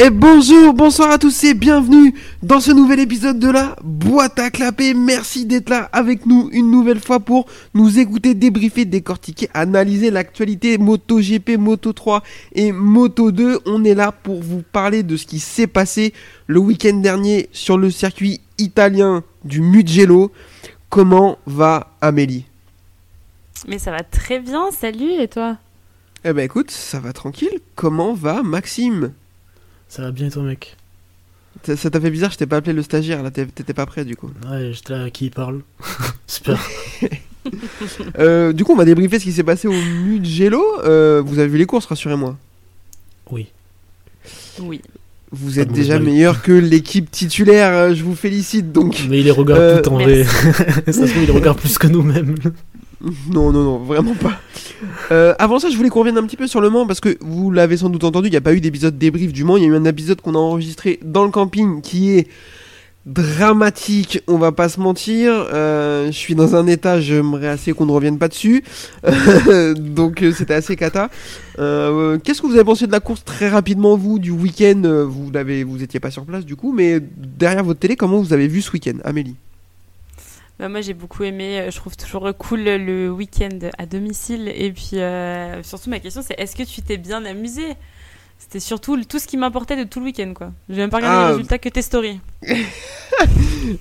Et bonjour, bonsoir à tous et bienvenue dans ce nouvel épisode de la boîte à clapper. Merci d'être là avec nous une nouvelle fois pour nous écouter, débriefer, décortiquer, analyser l'actualité Moto GP, Moto 3 et Moto 2. On est là pour vous parler de ce qui s'est passé le week-end dernier sur le circuit italien du Mugello. Comment va Amélie? Mais ça va très bien, salut et toi? Eh ben écoute, ça va tranquille. Comment va Maxime? Ça va bien toi mec? Ça ça t'a fait bizarre, je t'ai pas appelé le stagiaire, là t'étais pas prêt du coup. Ouais, j'étais là, qui parle? Super. Euh, du coup, on va débriefer ce qui s'est passé au Mugello. Euh, vous avez vu les courses, rassurez-moi. Oui. Oui. Vous êtes déjà meilleur que l'équipe titulaire, euh, je vous félicite donc. Mais il les regarde Euh, tout en. V. ça se trouve, il les regarde plus que nous-mêmes. Non, non, non, vraiment pas. Euh, avant ça, je voulais qu'on revienne un petit peu sur le Mans parce que vous l'avez sans doute entendu, il n'y a pas eu d'épisode débrief du Mans. Il y a eu un épisode qu'on a enregistré dans le camping qui est dramatique, on va pas se mentir. Euh, je suis dans un état, j'aimerais assez qu'on ne revienne pas dessus. Donc euh, c'était assez cata. Euh, Qu'est-ce que vous avez pensé de la course très rapidement, vous, du week-end? Vous n'avez, vous pas sur place du coup, mais derrière votre télé, comment vous avez vu ce week-end, Amélie? Bah, moi j'ai beaucoup aimé, je trouve toujours cool le week-end à domicile. Et puis surtout ma question c'est est-ce que tu t'es bien amusé C'était surtout tout ce qui m'importait de tout le week-end quoi. J'ai même pas regardé Ah. les résultats que tes stories.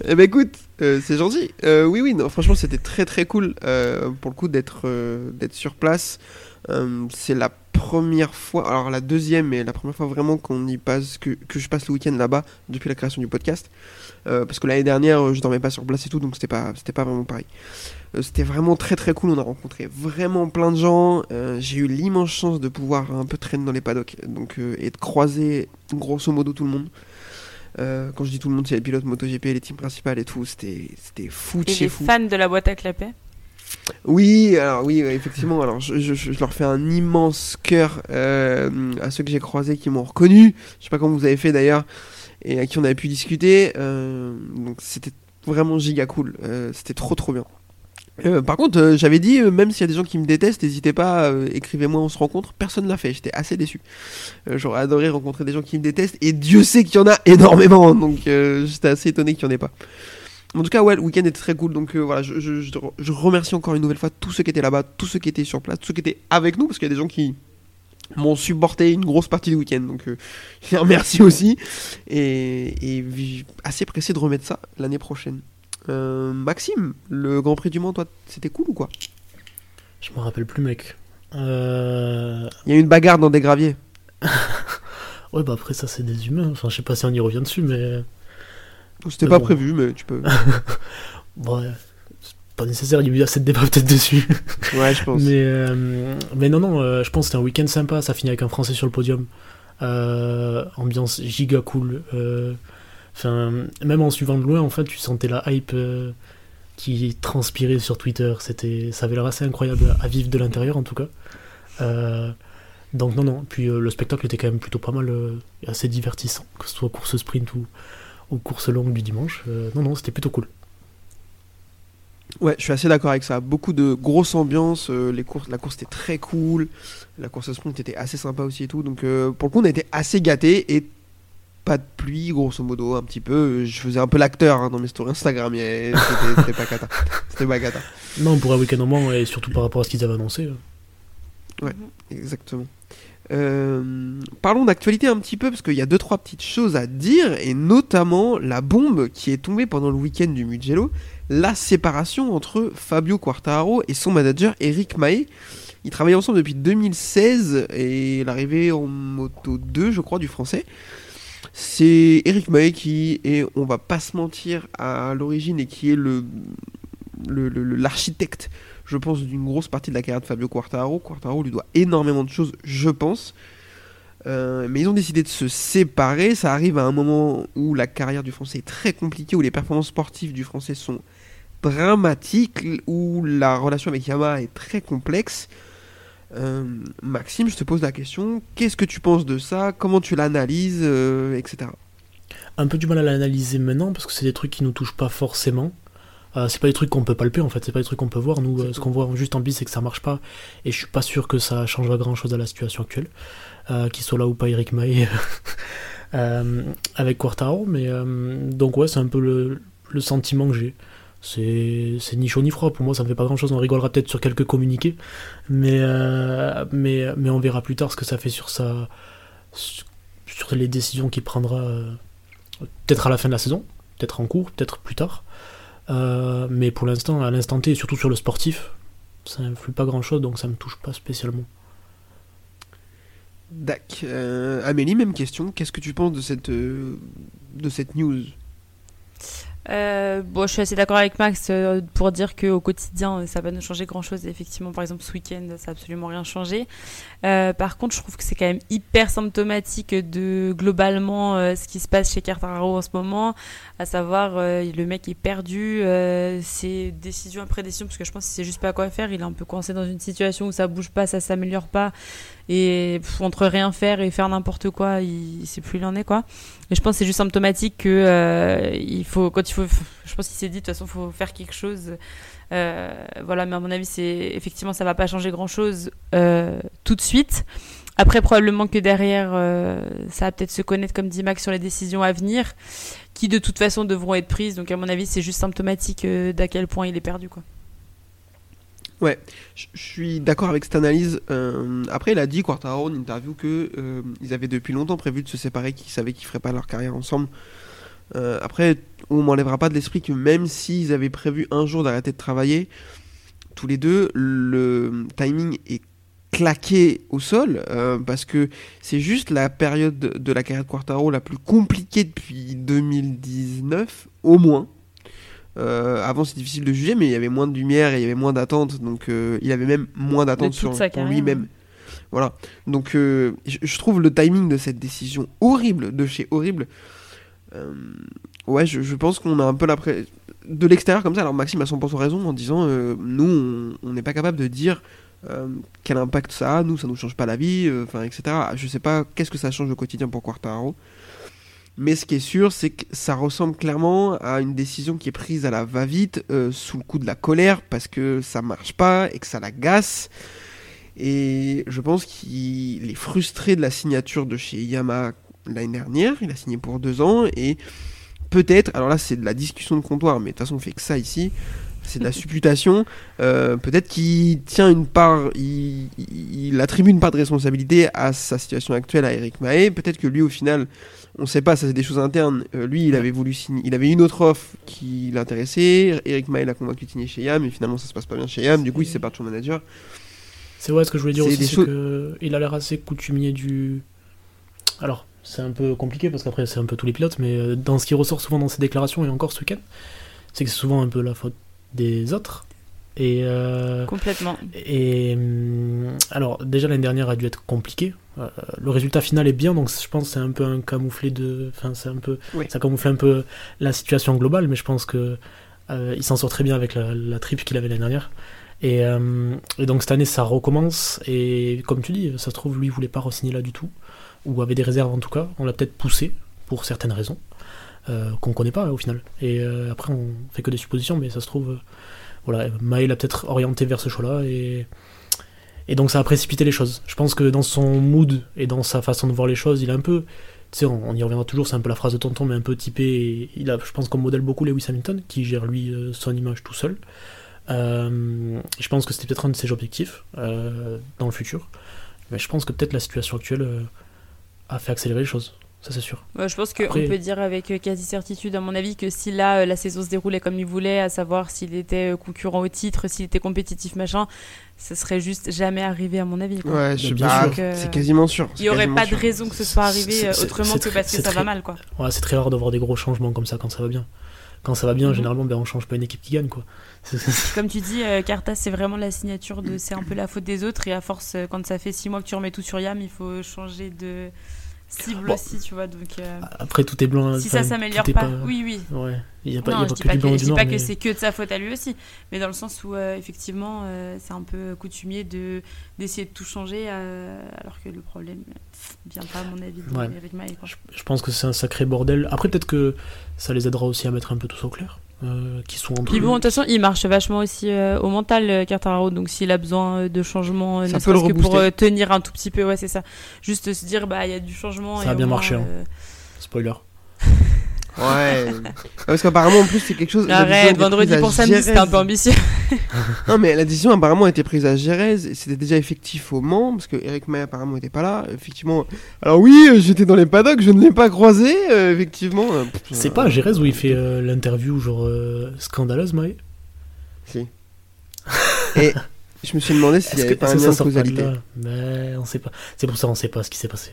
Eh ben écoute, euh, c'est gentil. Euh, oui, oui, non, franchement, c'était très très cool euh, pour le coup d'être d'être sur place. C'est la première fois, alors la deuxième, mais la première fois vraiment qu'on y passe, que, que je passe le week-end là-bas depuis la création du podcast. Parce que l'année dernière, je dormais pas sur place et tout, donc c'était pas, c'était pas vraiment pareil. Euh, c'était vraiment très très cool. On a rencontré vraiment plein de gens. Euh, J'ai eu l'immense chance de pouvoir un peu traîner dans les paddocks donc, euh, et de croiser grosso modo tout le monde. Euh, quand je dis tout le monde, c'est les pilotes MotoGP, les teams principales et tout. C'était c'était fou de Et chez les fou. fans de la boîte à clapper Oui, alors oui, effectivement. Alors je, je- je leur fais un immense cœur euh, à ceux que j'ai croisés qui m'ont reconnu. Je sais pas comment vous avez fait d'ailleurs et à qui on avait pu discuter. Euh, donc c'était vraiment giga cool. C'était trop trop bien. Euh, par contre, euh, j'avais dit, euh, même s'il y a des gens qui me détestent, n'hésitez pas, écrivez-moi, on se rencontre. Personne l'a fait, j'étais assez déçu. J'aurais adoré rencontrer des gens qui me détestent, et Dieu sait qu'il y en a énormément, donc euh, j'étais assez étonné qu'il n'y en ait pas. En tout cas, ouais, le week-end était très cool, donc voilà, je, remercie encore une nouvelle fois tous ceux qui étaient là-bas, tous ceux qui étaient sur place, tous ceux qui étaient avec nous, parce qu'il y a des gens qui m'ont supporté une grosse partie du week-end, donc je les remercie aussi, et, et assez pressé de remettre ça l'année prochaine. Euh, Maxime, le Grand Prix du Mans, toi, c'était cool ou quoi? Je me rappelle plus, mec. Euh... Il y a eu une bagarre dans des graviers. Ouais, bah après, ça, c'est des humains. Enfin, je sais pas si on y revient dessus, mais. C'était Mais pas bon. prévu, mais tu peux. Ouais, c'est pas nécessaire, il y a eu assez de débats peut-être dessus. Ouais, je pense. Mais, euh, mais non, non, je pense que c'était un week-end sympa. Ça finit avec un Français sur le podium. Ambiance giga cool. Même en suivant de loin, en fait, tu sentais la hype euh, qui transpirait sur Twitter. C'était, ça avait l'air assez incroyable à vivre de l'intérieur, en tout cas. Euh, donc non, non. Puis euh, le spectacle était quand même plutôt pas mal, assez divertissant, que ce soit course sprint ou, ou course longue du dimanche. Non, non, c'était plutôt cool. Ouais, je suis assez d'accord avec ça. Beaucoup de grosse ambiance. les courses, la course était très cool. La course sprint était assez sympa aussi et tout. Donc pour le coup, on a été assez gâtés et pas de pluie, grosso modo, un petit peu. Je faisais un peu l'acteur hein, dans mes stories Instagram. mais C'était pas cata. C'était pas cata. Non, pour un week-end en moins, et surtout par rapport à ce qu'ils avaient annoncé. euh. Exactement. Euh, parlons d'actualité un petit peu parce qu'il y a deux trois petites choses à dire et notamment la bombe qui est tombée pendant le week-end du Mugello, la séparation entre Fabio Quartararo et son manager Eric Mahé. Ils travaillaient ensemble depuis 2016 et l'arrivée en moto 2, je crois, du français. C'est Eric Mahé qui est, on va pas se mentir, à l'origine et qui est le l'architecte je pense, d'une grosse partie de la carrière de Fabio Quartararo. Quartararo lui doit énormément de choses, je pense. Euh, mais ils ont décidé de se séparer. Ça arrive à un moment où la carrière du Français est très compliquée, où les performances sportives du Français sont dramatiques, où la relation avec Yamaha est très complexe. Euh, Maxime, je te pose la question. Qu'est-ce que tu penses de ça? Comment tu l'analyses euh, Etc. un peu du mal à l'analyser maintenant parce que c'est des trucs qui nous touchent pas forcément. Euh, c'est pas des trucs qu'on peut palper en fait, c'est pas des trucs qu'on peut voir. Nous, euh, ce qu'on voit juste en bis, c'est que ça marche pas. Et je suis pas sûr que ça changera grand chose à la situation actuelle. Qu'il soit là ou pas Eric euh, avec Quartaro. Mais donc, ouais, c'est un peu le sentiment que j'ai. C'est, ni chaud ni froid. Pour moi, ça me fait pas grand chose. On rigolera peut-être sur quelques communiqués. Mais, mais, on verra plus tard ce que ça fait sur sa. sur les décisions qu'il prendra. peut-être à la fin de la saison, peut-être en cours, peut-être plus tard. Euh, mais pour l'instant, à l'instant T, surtout sur le sportif, ça n'influe pas grand-chose, donc ça me touche pas spécialement. Dac. Euh, Amélie, même question. Qu'est-ce que tu penses euh, de cette news? Euh, bon, je suis assez d'accord avec Max euh, pour dire qu'au quotidien, ça va nous changer grand-chose. Effectivement, par exemple, ce week-end, ça n'a absolument rien changé. Euh, par contre, je trouve que c'est quand même hyper symptomatique de globalement ce qui se passe chez Cartararo en ce moment, à savoir le mec est perdu, c'est décision après décision, parce que je pense qu'il sait juste pas quoi faire. Il est un peu coincé dans une situation où ça bouge pas, ça s'améliore pas, et entre rien faire et faire n'importe quoi, il, sait plus où il en est quoi. Et je pense que c'est juste symptomatique que euh, il faut quand il faut, je pense qu'il s'est dit de toute façon faut faire quelque chose. Euh, voilà, mais à mon avis c'est effectivement ça va pas changer grand chose euh, tout de suite. Après probablement que derrière ça va peut-être se connaître comme dit Max sur les décisions à venir, qui de toute façon devront être prises. Donc à mon avis c'est juste symptomatique d'à quel point il est perdu quoi. Ouais, je suis d'accord avec cette analyse. Euh, après, il a dit, Quartaro, en interview, que euh, ils avaient depuis longtemps prévu de se séparer, qu'ils savaient qu'ils feraient pas leur carrière ensemble. Euh, après, on m'enlèvera pas de l'esprit que même s'ils avaient prévu un jour d'arrêter de travailler, tous les deux, le timing est claqué au sol, parce que c'est juste la période de la carrière de Quartaro la plus compliquée depuis 2019, au moins. Euh, avant, c'est difficile de juger, mais il y avait moins de lumière et il y avait moins d'attente, donc euh, il avait même moins d'attente sur lui-même. Voilà. Donc, euh, je, je trouve le timing de cette décision horrible, de chez horrible. Ouais, je, je pense qu'on a un peu la de l'extérieur comme ça. Alors Maxime a 100% raison en disant, euh, nous, on n'est pas capable de dire euh, quel impact ça a. Nous, ça nous change pas la vie, euh, enfin, etc. Je sais pas qu'est-ce que ça change au quotidien pour Quartaro? Mais ce qui est sûr, c'est que ça ressemble clairement à une décision qui est prise à la va-vite, euh, sous le coup de la colère, parce que ça marche pas et que ça l'agace. Et je pense qu'il est frustré de la signature de chez Yamaha l'année dernière. Il a signé pour deux ans et peut-être, alors là c'est de la discussion de comptoir, mais de toute façon on fait que ça ici. C'est de la supputation. euh, peut-être qu'il tient une part, il, il- il attribue une part de responsabilité à sa situation actuelle à Eric Mahé. Peut-être que lui, au final, on sait pas, ça c'est des choses internes. Euh, lui, il avait voulu signer, il avait une autre offre qui l'intéressait. Eric Mahé l'a convaincu de signer chez Yam, et finalement ça se passe pas bien chez Yam. Du coup, il se sépare de son manager. C'est ouais, ce que je voulais dire aussi, c'est choses- que il a l'air assez coutumier du. Alors, c'est un peu compliqué parce qu'après c'est un peu tous les pilotes, mais euh, dans ce qui ressort souvent dans ses déclarations et encore ce week-end, c'est que c'est souvent un peu la faute des autres. Et, euh, Complètement. et hum, alors déjà l'année dernière a dû être compliqué. Euh, le résultat final est bien, donc je pense que c'est un peu un camouflé de, enfin c'est un peu, Oui. ça camoufle un peu la situation globale, mais je pense que euh, il s'en sort très bien avec la, la trip qu'il avait l'année dernière. Et, euh, et donc cette année ça recommence et comme tu dis, ça se trouve lui il voulait pas re-signer là du tout ou avait des réserves en tout cas. On l'a peut-être poussé pour certaines raisons euh, qu'on connaît pas au final. Et après on fait que des suppositions, mais ça se trouve voilà Maël a peut-être orienté vers ce choix-là et et donc ça a précipité les choses. Je pense que dans son mood et dans sa façon de voir les choses, il est un peu tu sais, on, y reviendra toujours, c'est un peu la phrase de tonton, mais un peu typé. il a, je pense, comme modèle beaucoup Lewis Hamilton, qui gère lui euh, son image tout seul. Euh, je pense que c'était peut-être un de ses objectifs euh, dans le futur. Mais je pense que peut-être la situation actuelle a fait accélérer les choses. Ça, c'est sûr. Ouais, je pense qu'on Après- peut dire avec euh, quasi certitude, à mon avis, que si là euh, la saison se déroulait comme il voulait, à savoir s'il était euh, concurrent au titre, s'il était compétitif, machin, ça serait juste jamais arrivé, à mon avis. quoi. Ouais, je- bien bah, sûr que- c'est quasiment sûr. Il n'y aurait pas de raison que ce soit arrivé C'est- euh, c'est- autrement c'est que très- parce que ça va mal, quoi. Ouais, c'est très rare d'avoir des gros changements comme ça quand ça va bien. Quand ça va bien, Mhm. généralement, ben, on change pas une équipe qui gagne. quoi. Comme tu dis, euh, Cartas, c'est vraiment la signature de c'est un peu la faute des autres. Et à force, euh, quand ça fait six mois que tu remets tout sur Yam, il faut changer de cible Bon. aussi, tu vois. Donc, euh, Après, tout est blanc. si ça s'améliore tout pas, oui, oui. Ouais, il n'y a pas, il y non, a pas que pas du que, blanc et je du dis pas mais- que c'est que de sa faute à lui aussi, mais dans le sens où euh, effectivement euh, c'est un peu coutumier de d'essayer de tout changer alors que le problème pff, vient pas à mon avis Ouais. Je, je pense que c'est un sacré bordel. Après, peut-être que ça les aidera aussi à mettre un peu tous au clair. Euh, qui sont entre Puis bon, de toute façon, il marche vachement aussi euh, au mental, euh. Donc s'il a besoin euh, de changement, ne serait-ce que pour tenir un tout petit peu, ouais, c'est ça. Juste se dire, bah, il y a du changement. Ça et a bien moins, marché, hein. spoiler. Ouais. Parce qu'apparemment, en plus, c'est quelque chose. Arrête, vendredi pour samedi, c'était un peu ambitieux. Non, mais la décision apparemment a été prise à et c'était déjà effectif au Mans parce que Eric May apparemment n'était pas là. Effectivement. Alors, oui, euh, j'étais dans les paddocks, je ne l'ai pas croisé, euh, effectivement. Euh, C'est euh, pas à Gérez où il fait euh, l'interview genre euh, scandaleuse, Maë Si. Et je me suis demandé s'il n'y Est-ce avait que, pas un lien ça de sort pas de causalité. là? Mais on sait pas. C'est pour ça on sait pas ce qui s'est passé.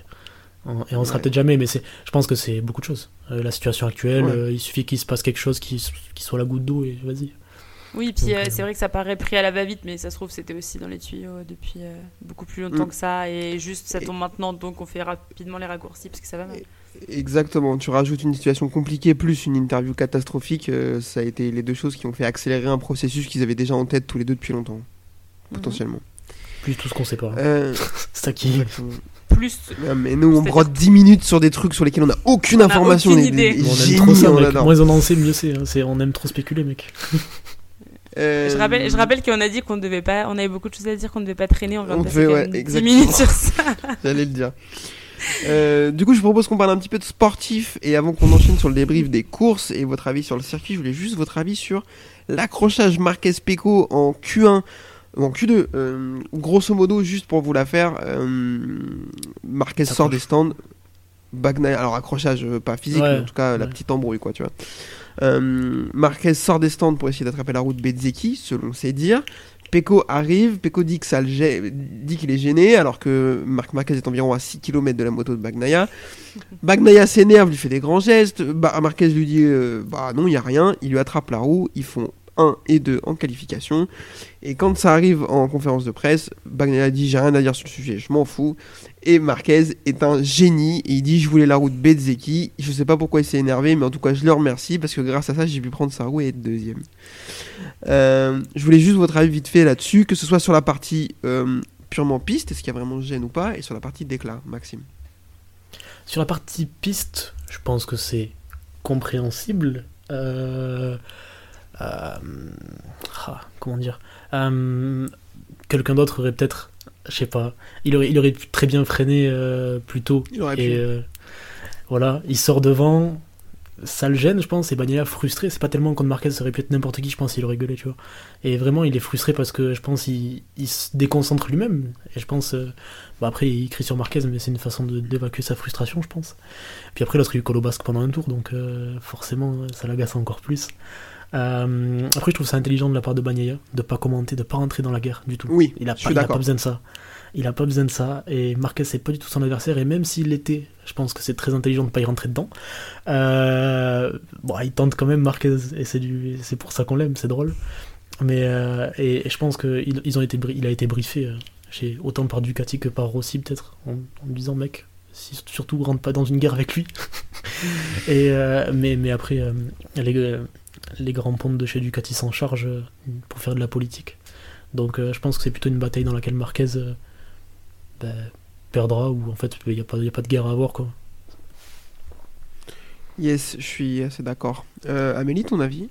On- Et on sera Ouais. peut-être jamais, mais c'est, je pense que c'est beaucoup de choses. Euh, la situation actuelle, Ouais. euh, il suffit qu'il se passe quelque chose qui, qui soit la goutte d'eau et vas-y. Oui, puis euh, euh, c'est vrai que ça paraît pris à la va-vite, mais ça se trouve, c'était aussi dans les tuyaux depuis euh, beaucoup plus longtemps Mm. que ça. Et juste, ça Et- tombe maintenant, donc on fait rapidement les raccourcis parce que ça va mal. Exactement, tu rajoutes une situation compliquée plus une interview catastrophique, euh, ça a été les deux choses qui ont fait accélérer un processus qu'ils avaient déjà en tête tous les deux depuis longtemps, Mhm. potentiellement. Plus tout ce qu'on sait pas. Euh, C'est ça qui. Plus. Ouais, mais nous, on brode 10 minutes sur des trucs sur lesquels on n'a aucune On a information. aucune on est idée. des on aime trop ça, on mec. Moins on en sait, mieux c'est. hein. C'est- On aime trop spéculer, mec. Euh, Je rappelle, je rappelle qu'on a dit qu'on ne devait pas, on avait beaucoup de choses à dire qu'on ne devait pas traîner. On vient On fait, ouais, même 10 exactement. minutes sur ça. J'allais le dire. Euh, du coup, je vous propose qu'on parle un petit peu de sportif et avant qu'on enchaîne sur le débrief des courses et votre avis sur le circuit, je voulais juste votre avis sur l'accrochage Marquez-Peco en Q1 ou en Q2. Euh, grosso modo, juste pour vous la faire, euh, Marquez sort des stands. Bagnaia, alors accrochage euh, pas physique, Ouais, mais en tout cas la petite embrouille quoi, tu vois. Marquez sort des stands pour essayer d'attraper la route Bezzecchi, selon ses dires. Pecco arrive, Pecco dit qu'il est gêné, alors que Marc Marquez est environ à 6 km de la moto de Bagnaia. Bagnaia s'énerve, lui fait des grands gestes. Ba- Marquez lui dit euh, Bah non, il n'y a rien. Il lui attrape la roue. Ils font 1 et 2 en qualification. Et quand ça arrive en conférence de presse, Bagnaia dit J'ai rien à dire sur le sujet, je m'en fous. Et Marquez est un génie. Et il dit Je voulais la roue de Bezzecchi. Je sais pas pourquoi il s'est énervé, mais en tout cas, je le remercie parce que grâce à ça, j'ai pu prendre sa roue et être deuxième. Euh, je voulais juste votre avis vite fait là-dessus, que ce soit sur la partie euh, purement piste, est-ce qu'il y a vraiment gêne ou pas, et sur la partie déclat, Maxime. Sur la partie piste, je pense que c'est compréhensible. Euh, ah, comment dire? Euh, Quelqu'un d'autre aurait peut-être, je sais pas, il aurait, il aurait pu très bien freiner euh, plus tôt. Il aurait Et pu. euh, voilà, il sort devant. Ça le gêne, je pense. Et Bagnaia frustré. C'est pas tellement contre Marquez, ça aurait pu être n'importe qui, je pense, il aurait gueulé, tu vois. Et vraiment, il est frustré parce que je pense il, il se déconcentre lui-même. Et je pense. euh, bah après, il crie sur Marquez, mais c'est une façon d'évacuer sa frustration, je pense. Puis après, l'autre, il au basque pendant un tour, donc euh, forcément, ça l'agace encore plus. Euh, après, je trouve ça intelligent de la part de Bagnaia de pas commenter, de pas rentrer dans la guerre du tout. Oui, Il a, pas, suis il a d'accord. pas besoin de ça. Il a pas besoin de ça. Et Marquez, c'est pas du tout son adversaire. Et même s'il l'était, je pense que c'est très intelligent de pas y rentrer dedans. Euh, bon, il tente quand même Marquez. Et c'est du, c'est pour ça qu'on l'aime, c'est drôle. Mais euh, et, et je pense qu'il ils ont été, il a été briefé chez, autant par Ducati que par Rossi, peut-être, en, en lui disant, mec, si, surtout rentre pas dans une guerre avec lui. et, mais, mais après, les, les grands pontes de chez Ducati s'en chargent euh, pour faire de la politique. Donc euh, je pense que c'est plutôt une bataille dans laquelle Marquez euh, ben, perdra ou en fait il n'y a, pas- y a pas de guerre à avoir quoi. Yes, je suis assez d'accord. Euh, Amélie, ton avis?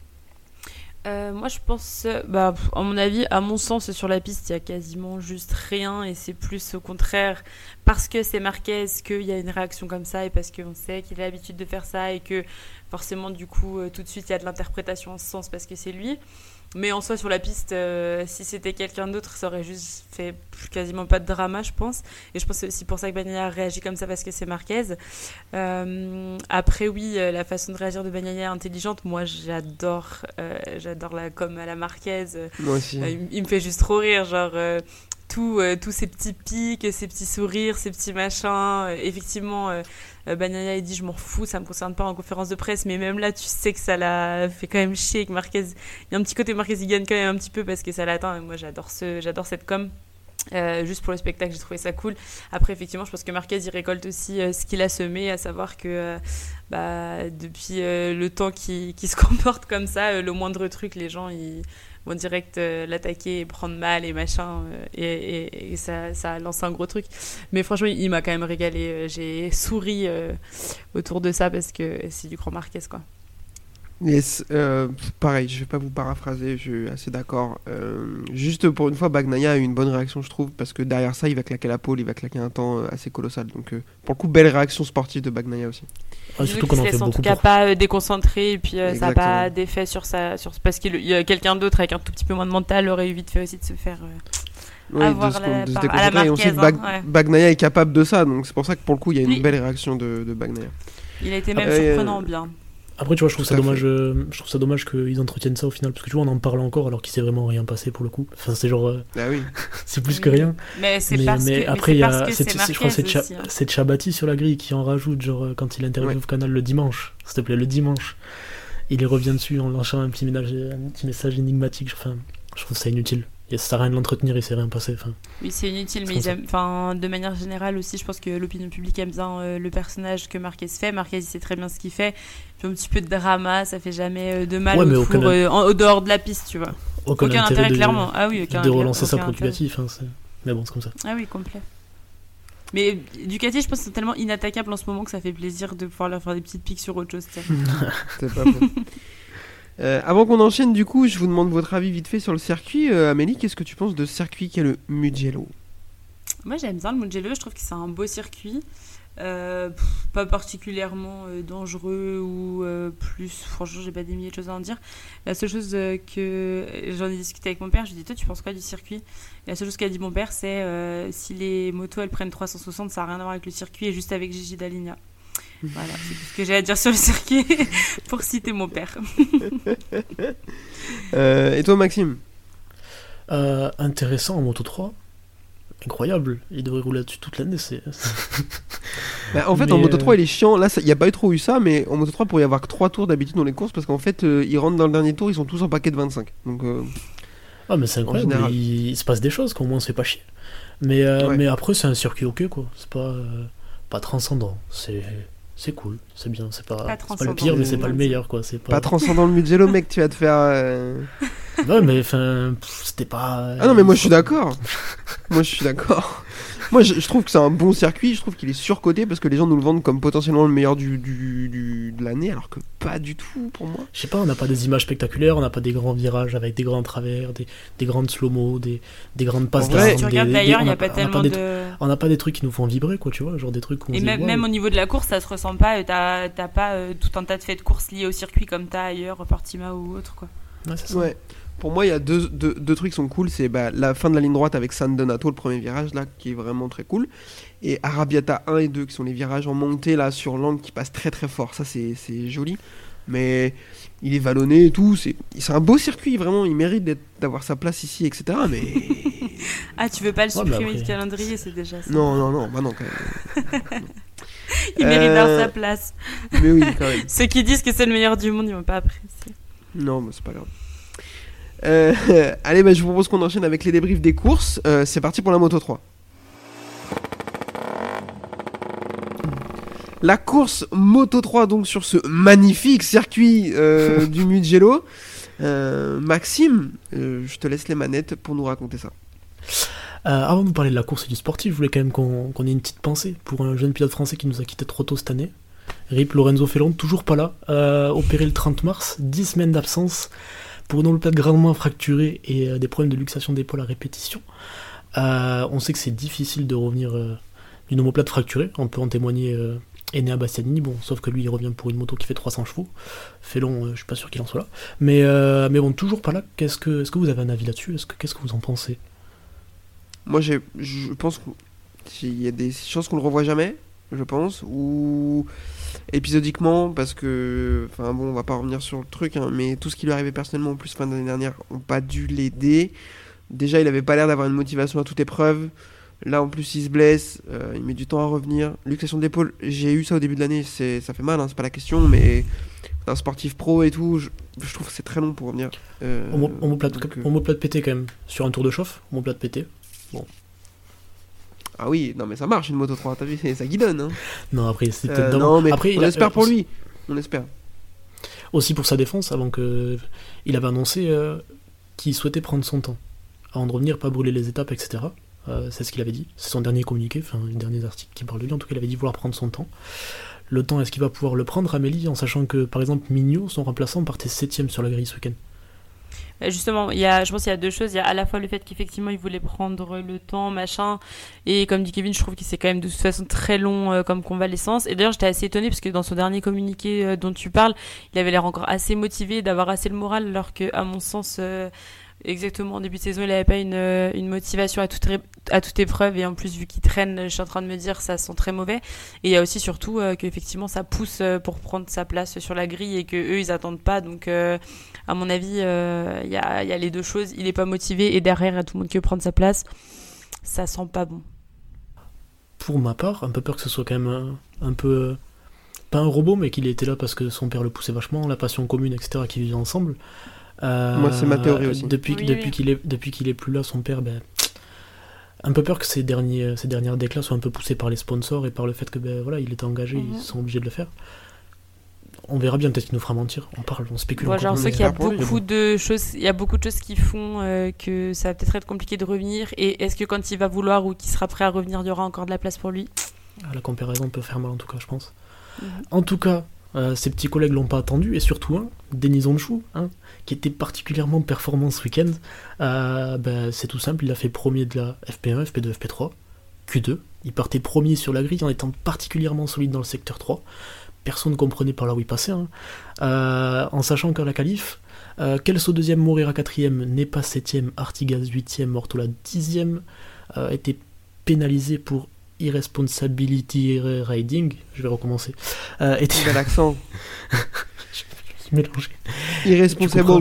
Euh, moi, je pense, bah, à mon avis, à mon sens, sur la piste, il y a quasiment juste rien, et c'est plus au contraire parce que c'est Marquez qu'il y a une réaction comme ça, et parce qu'on sait qu'il a l'habitude de faire ça, et que forcément, du coup, euh, tout de suite, il y a de l'interprétation en ce sens parce que c'est lui. Mais en soi, sur la piste, euh, si c'était quelqu'un d'autre, ça aurait juste fait quasiment pas de drama, je pense. Et je pense que c'est aussi pour ça que Bagnaia réagit comme ça parce que c'est Marquez. Euh, après, oui, la façon de réagir de Bagnaia est intelligente. Moi, j'adore, euh, j'adore la com à la Marquez. Moi aussi. Il, il me fait juste trop rire, genre tous ces petits pics, ces petits sourires, ces petits machins. Effectivement, euh, il dit je m'en fous, ça me concerne pas en conférence de presse, mais même là, tu sais que ça l'a fait quand même chier. Que Marquez, il y a un petit côté Marquez il gagne quand même un petit peu parce que ça l'atteint. Moi, j'adore ce, j'adore cette com. Euh, juste pour le spectacle, j'ai trouvé ça cool. Après, effectivement, je pense que Marquez il récolte aussi euh, ce qu'il a semé, à savoir que euh, bah, depuis le temps qu'il se comporte comme ça, le moindre truc, les gens ils vont direct euh, l'attaquer et prendre mal et machin, euh, et, ça, ça lance un gros truc. Mais franchement, il m'a quand même régalé. euh, J'ai souri autour de ça parce que c'est du grand Marquez quoi. Yes, pareil, je vais pas vous paraphraser, je suis assez d'accord. Juste pour une fois, Bagnaia a eu une bonne réaction, je trouve, parce que derrière ça, il va claquer la pôle, il va claquer un temps assez colossal. Donc, pour le coup, belle réaction sportive de Bagnaia aussi. Ah, surtout qu'on en fait tout cas pour. pas euh, déconcentré et puis euh, ça n'a pas d'effet sur sa sur parce qu'il y a quelqu'un d'autre avec un tout petit peu moins de mental aurait eu vite fait aussi de se faire euh, Oui, Avoir de la- de se par- à la déconcentrer. Et on sait que Marquez, Bag- hein, ouais. Bagnaia est capable de ça, donc c'est pour ça que pour le coup, il y a une Oui. belle réaction de, de Bagnaia. il a été même Ah, euh, surprenant bien Après, tu vois, je trouve ça dommage. euh, je trouve ça dommage qu'ils entretiennent ça au final, parce que tu vois, on en parle encore alors qu'il s'est vraiment rien passé pour le coup. Enfin, c'est genre, euh, Ah oui. c'est plus Oui. que rien. mais c'est Mais, parce mais que après, mais il y a, c'est, je crois c'est Cha- hein. c'est Chabati sur la grille qui en rajoute, genre euh, quand il interviewe Ouais. au canal le dimanche, s'il te plaît, le dimanche. Il y revient dessus en lâchant un petit, ménage, un petit message énigmatique. Enfin, je trouve ça inutile. Et ça sert à rien de l'entretenir, il s'est rien passé. Enfin, Oui, c'est inutile, mais ils ça. aiment, enfin, de manière générale aussi, je pense que l'opinion publique aime bien euh, le personnage que Marquez fait. Marquez, il sait très bien ce qu'il fait. Puis un petit peu de drama, ça fait jamais euh, de mal Ouais, mais au, aucun four, euh, en- au dehors de la piste, tu vois. aucun, Aucun, intérêt, intérêt, de, clairement. Ah oui, aucun de relancer ça aucun. Enfin, c'est- mais bon, c'est comme ça. Ah oui, complet. Mais Ducati, je pense que c'est tellement inattaquable en ce moment que ça fait plaisir de pouvoir leur faire des petites piques sur autre chose. C'est pas faux. Euh, avant qu'on enchaîne, du coup, je vous demande votre avis vite fait sur le circuit. Euh, Amélie, qu'est-ce que tu penses de ce circuit qui est le Mugello? Moi, j'aime bien le Mugello. Je trouve que c'est un beau circuit. Euh, pas particulièrement dangereux ou plus. Franchement, j'ai pas des milliers de choses à en dire. La seule chose que j'en ai discuté avec mon père, je lui ai dit Toi, tu penses quoi du circuit? La seule chose qu'a dit mon père, c'est si les motos elles prennent 360, ça n'a rien à voir avec le circuit et juste avec Gigi Dalinia. Voilà, c'est tout ce que j'ai à dire sur le circuit pour citer mon père. Euh, Et toi, Maxime? Euh, intéressant en Moto 3. Incroyable. Il devrait rouler là-dessus toute l'année. C'est... Bah, En fait, Mais, en Moto euh, 3, il est chiant. Là, il n'y a pas eu trop eu ça, mais en Moto 3, pour y avoir que 3 tours d'habitude dans les courses, parce qu'en fait, euh, ils rentrent dans le dernier tour, ils sont tous en paquet de 25. Donc, euh, Ah, mais c'est incroyable. général. Il, il se passe des choses, qu'au moins on se fait pas chier. Mais, euh, Ouais. mais après, c'est un circuit ok, quoi. C'est pas, euh, pas transcendant. C'est, c'est cool, c'est bien. C'est pas, Pas c'est pas le pire, mais c'est pas le meilleur, quoi. C'est pas... pas transcendant le Mugello, mec, tu vas te faire. euh, Ouais, mais enfin, c'était pas. Ah non, mais moi, je suis d'accord. moi, je suis d'accord. Moi, je, je trouve que c'est un bon circuit. Je trouve qu'il est surcoté parce que les gens nous le vendent comme potentiellement le meilleur du, du, du- de l'année, alors que pas du tout pour moi. Je sais pas, on n'a pas des images spectaculaires, on n'a pas des grands virages avec des grands travers, des, des grandes slow-mo, des, des grandes passes d'armes, tu des- regardes des- d'ailleurs, on il n'y a pas- on tellement des, de. On n'a pas des trucs qui nous font vibrer, quoi, tu vois, genre des trucs où on Et même, même au niveau de la course, ça se ressent pas. euh, T'as t'as pas euh, tout un tas de faits de course liés au circuit comme t'as ailleurs, Portima ou autre. Quoi. Ouais, c'est ça. Ouais. Pour moi, il y a deux, deux, deux trucs qui sont cool. C'est bah, la fin de la ligne droite avec San Donato, le premier virage, là, qui est vraiment très cool. Et Arabiata 1 et 2, qui sont les virages en montée, là, sur l'angle, qui passent très très fort. Ça, c'est c'est joli. Mais il est vallonné et tout. C'est c'est un beau circuit, vraiment. Il mérite d'avoir sa place ici, etc. Mais. Ah, tu veux pas le Ouais, bah supprimer après- du calendrier, c'est déjà ça. non, non, non, bah non, quand même. Il mérite d'avoir Euh, sa place. Mais oui, quand même. Ceux qui disent que c'est le meilleur du monde, ils vont pas apprécier. Non, mais c'est pas grave. Euh, allez, bah, je vous propose qu'on enchaîne avec les débriefs des courses. Euh, c'est parti pour la Moto 3. La course Moto 3, donc sur ce magnifique circuit euh, du Mugello. Maxime, je te laisse les manettes pour nous raconter ça. Avant de vous parler de la course et du sportif, je voulais quand même qu'on ait une petite pensée pour un jeune pilote français qui nous a quitté trop tôt cette année. Rip Lorenzo Felon, toujours pas là, opéré le 30 mars, 10 semaines d'absence pour une omoplate grandement fracturée et euh, des problèmes de luxation d'épaule à répétition. Euh, on sait que c'est difficile de revenir euh, d'une omoplate fracturée, on peut en témoigner euh, Enea Bastianini, bon, sauf que lui il revient pour une moto qui fait 300 chevaux. Felon, euh, je suis pas sûr qu'il en soit là. Mais, euh, mais bon, toujours pas là. Qu'est-ce que, est-ce que vous avez un avis là-dessus? Est-ce que, Qu'est-ce que vous en pensez? Moi, j'ai, je pense qu'il y a des chances qu'on le revoit jamais, je pense, ou épisodiquement, parce que, enfin bon, on va pas revenir sur le truc, hein, mais tout ce qui lui arrivait personnellement, en plus fin d'année dernière, ont pas dû l'aider. Déjà, il avait pas l'air d'avoir une motivation à toute épreuve. Là, en plus, il se blesse, euh, il met du temps à revenir. Luxation d'épaule, j'ai eu ça au début de l'année, c'est, ça fait mal, hein, c'est pas la question, mais un sportif pro et tout, je, je trouve que c'est très long pour revenir. Euh, Homoplate, donc, euh, homoplate pété quand même, sur un tour de chauffe, homoplate pété. Ah oui, non mais ça marche une moto 3, t'as vu, ça guidonne. Hein. Non, après, c'est Euh, peut-être non, d'avant. mais après, on il a- espère pour aussi- lui. On espère. Aussi pour sa défense, avant que. Il avait annoncé euh, qu'il souhaitait prendre son temps. Avant de revenir, pas brûler les étapes, etc. Euh, c'est ce qu'il avait dit. C'est son dernier communiqué, enfin, le dernier article qui parle de lui. En tout cas, il avait dit vouloir prendre son temps. le temps, est-ce qu'il va pouvoir le prendre, Amélie, en sachant que, par exemple, Mignot, son remplaçant, partait 7ème sur la grille ce week-end? Justement, il y a, je pense qu'il y a deux choses. Il y a à la fois le fait qu'effectivement il voulait prendre le temps, machin, et comme dit Kevin, je trouve que c'est quand même de toute façon très long euh, comme convalescence. Et d'ailleurs, j'étais assez étonnée parce que dans son dernier communiqué euh, dont tu parles, il avait l'air encore assez motivé, d'avoir assez le moral, alors que, à mon sens, euh, exactement en début de saison, il n'avait pas une, une motivation à toute, à toute épreuve. Et en plus, vu qu'il traîne, je suis en train de me dire, ça sent très mauvais. Et il y a aussi surtout qu'effectivement, ça pousse pour prendre sa place sur la grille et que eux, ils attendent pas. Donc, à mon avis, euh, il y, a, il y a les deux choses. Il est pas motivé et derrière, il y a tout le monde qui veut prendre sa place. Ça sent pas bon. Pour ma part, un peu peur que ce soit quand même un, un peu. euh, Pas un robot, mais qu'il était là parce que son père le poussait vachement, la passion commune, etc., qui vivaient ensemble. Euh, Moi, c'est ma théorie aussi. Depuis, Oui, depuis oui. qu'il est, depuis qu'il est plus là, son père, ben. Un peu peur que ces, derniers, ces dernières déclats soient un peu poussés par les sponsors et par le fait que ben voilà, il était engagé, Mhm. ils sont obligés de le faire. On verra bien, peut-être qu'il nous fera mentir. On parle, on spécule. Moi, j'en mais- sais qu'il y a beaucoup de choses, il y a beaucoup de choses qui font euh, que ça va peut-être être compliqué de revenir. Et est-ce que quand il va vouloir ou qu'il sera prêt à revenir, il y aura encore de la place pour lui? Ah, La comparaison peut faire mal en tout cas, je pense. Mhm. En tout cas, euh, ses petits collègues l'ont pas attendu, et surtout un, Denis Onchou, hein, qui était particulièrement performant ce week-end. Euh, ben, c'est tout simple, il a fait premier de la FP1, FP2, FP3, Q2. Il partait premier sur la grille en étant particulièrement solide dans le secteur 3. Personne ne comprenait par là où il passait. hein. Euh, en sachant qu'à la qualif, euh, Kelso deuxième, Moreira quatrième, Nepa septième, Artigas huitième, Mortola dixième, euh, était pénalisé pour irresponsibility riding. Je vais recommencer. Euh, était Bel accent. mélangé. Irresponsible comprends.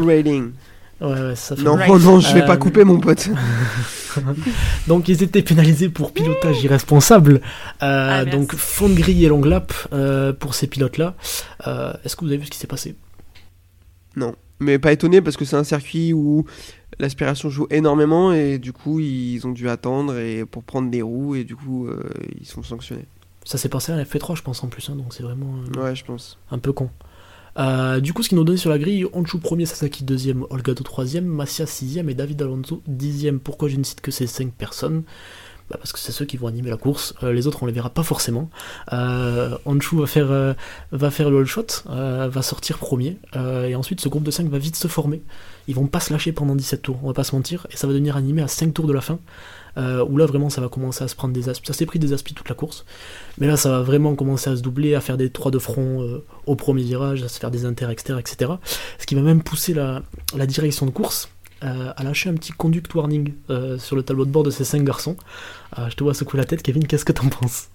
Ouais, ouais, ça fait Non, Right. oh non, je vais Euh, pas couper mon pote. Donc ils étaient pénalisés pour pilotage irresponsable. Euh, Ah, donc fond de grille et long lap euh, pour ces pilotes-là. Euh, Est-ce que vous avez vu ce qui s'est passé? Non, mais pas étonné parce que c'est un circuit où l'aspiration joue énormément et du coup ils ont dû attendre et pour prendre des roues et du coup euh, ils sont sanctionnés. Ça s'est passé à la F3 je pense en plus, hein, donc c'est vraiment euh, Ouais, je pense. un peu con. Euh, du coup, ce qui nous donnait sur la grille, Honshu premier, Sasaki deuxième, Olgado troisième, Masia sixième et David Alonso dixième. Pourquoi je ne cite que ces cinq personnes? Bah, Parce que c'est ceux qui vont animer la course. Euh, les autres, on les verra pas forcément. Euh, va faire, euh, va faire le all shot, euh, va sortir premier, et ensuite ce groupe de 5 va vite se former. Ils vont pas se lâcher pendant 17 tours, on va pas se mentir, et ça va devenir animé à 5 tours de la fin. Euh, où là vraiment ça va commencer à se prendre des aspi. Ça s'est pris des aspi toute la course, mais là ça va vraiment commencer à se doubler, à faire des 3 de front euh, au premier virage, à se faire des inters externes, etc. Ce qui va même pousser la, direction de course euh, à lâcher un petit conduct warning euh, sur le tableau de bord de ces 5 garçons. Euh, je te vois secouer la tête, Kevin, qu'est-ce que t'en penses?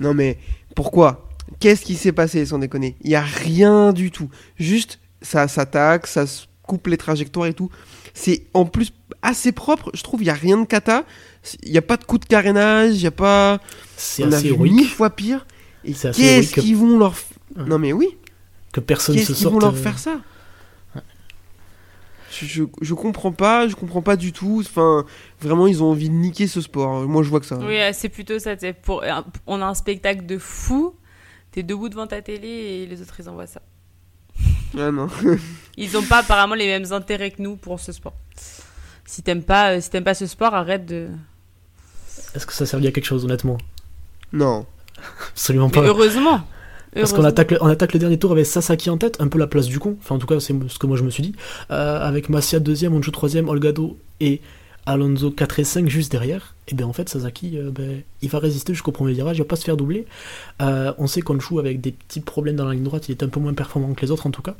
Non mais pourquoi? Qu'est-ce qui s'est passé sans déconner? Il y a rien du tout. Juste ça s'attaque, ça se coupe les trajectoires et tout. C'est en plus assez propre, je trouve, il y a rien de cata. Il n'y a pas de coup de carénage, il y a pas C'est on a assez vu héroïque mille fois pire. Et C'est assez qu'est-ce que- qu'ils vont leur Ouais. Non mais oui, que personne se qu'est-ce qu'ils sorte. vont leur euh, faire ça je, je, je comprends pas, je comprends pas du tout. Enfin, vraiment, ils ont envie de niquer ce sport. Moi, je vois que ça. Oui, c'est plutôt ça. c'est Pour, un- on a un spectacle de fou. T'es debout devant ta télé et les autres ils envoient ça. Ah, non. Ils ont pas apparemment les mêmes intérêts que nous pour ce sport. Si t'aimes pas, euh, si t'aimes pas ce sport, arrête de. Est-ce que ça servait à quelque chose, honnêtement? Non. Absolument Mais pas. heureusement. Parce qu'on attaque, le, on attaque le dernier tour avec Sasaki en tête, un peu la place du con, enfin en tout cas c'est ce que moi je me suis dit, Euh, avec Masia deuxième, Onju troisième, Olgado et Alonso 4 et 5 juste derrière, et bien en fait Sasaki, euh, ben, il va résister jusqu'au premier virage, il va pas se faire doubler. Euh, on sait qu'Onshu avec des petits problèmes dans la ligne droite, il est un peu moins performant que les autres en tout cas.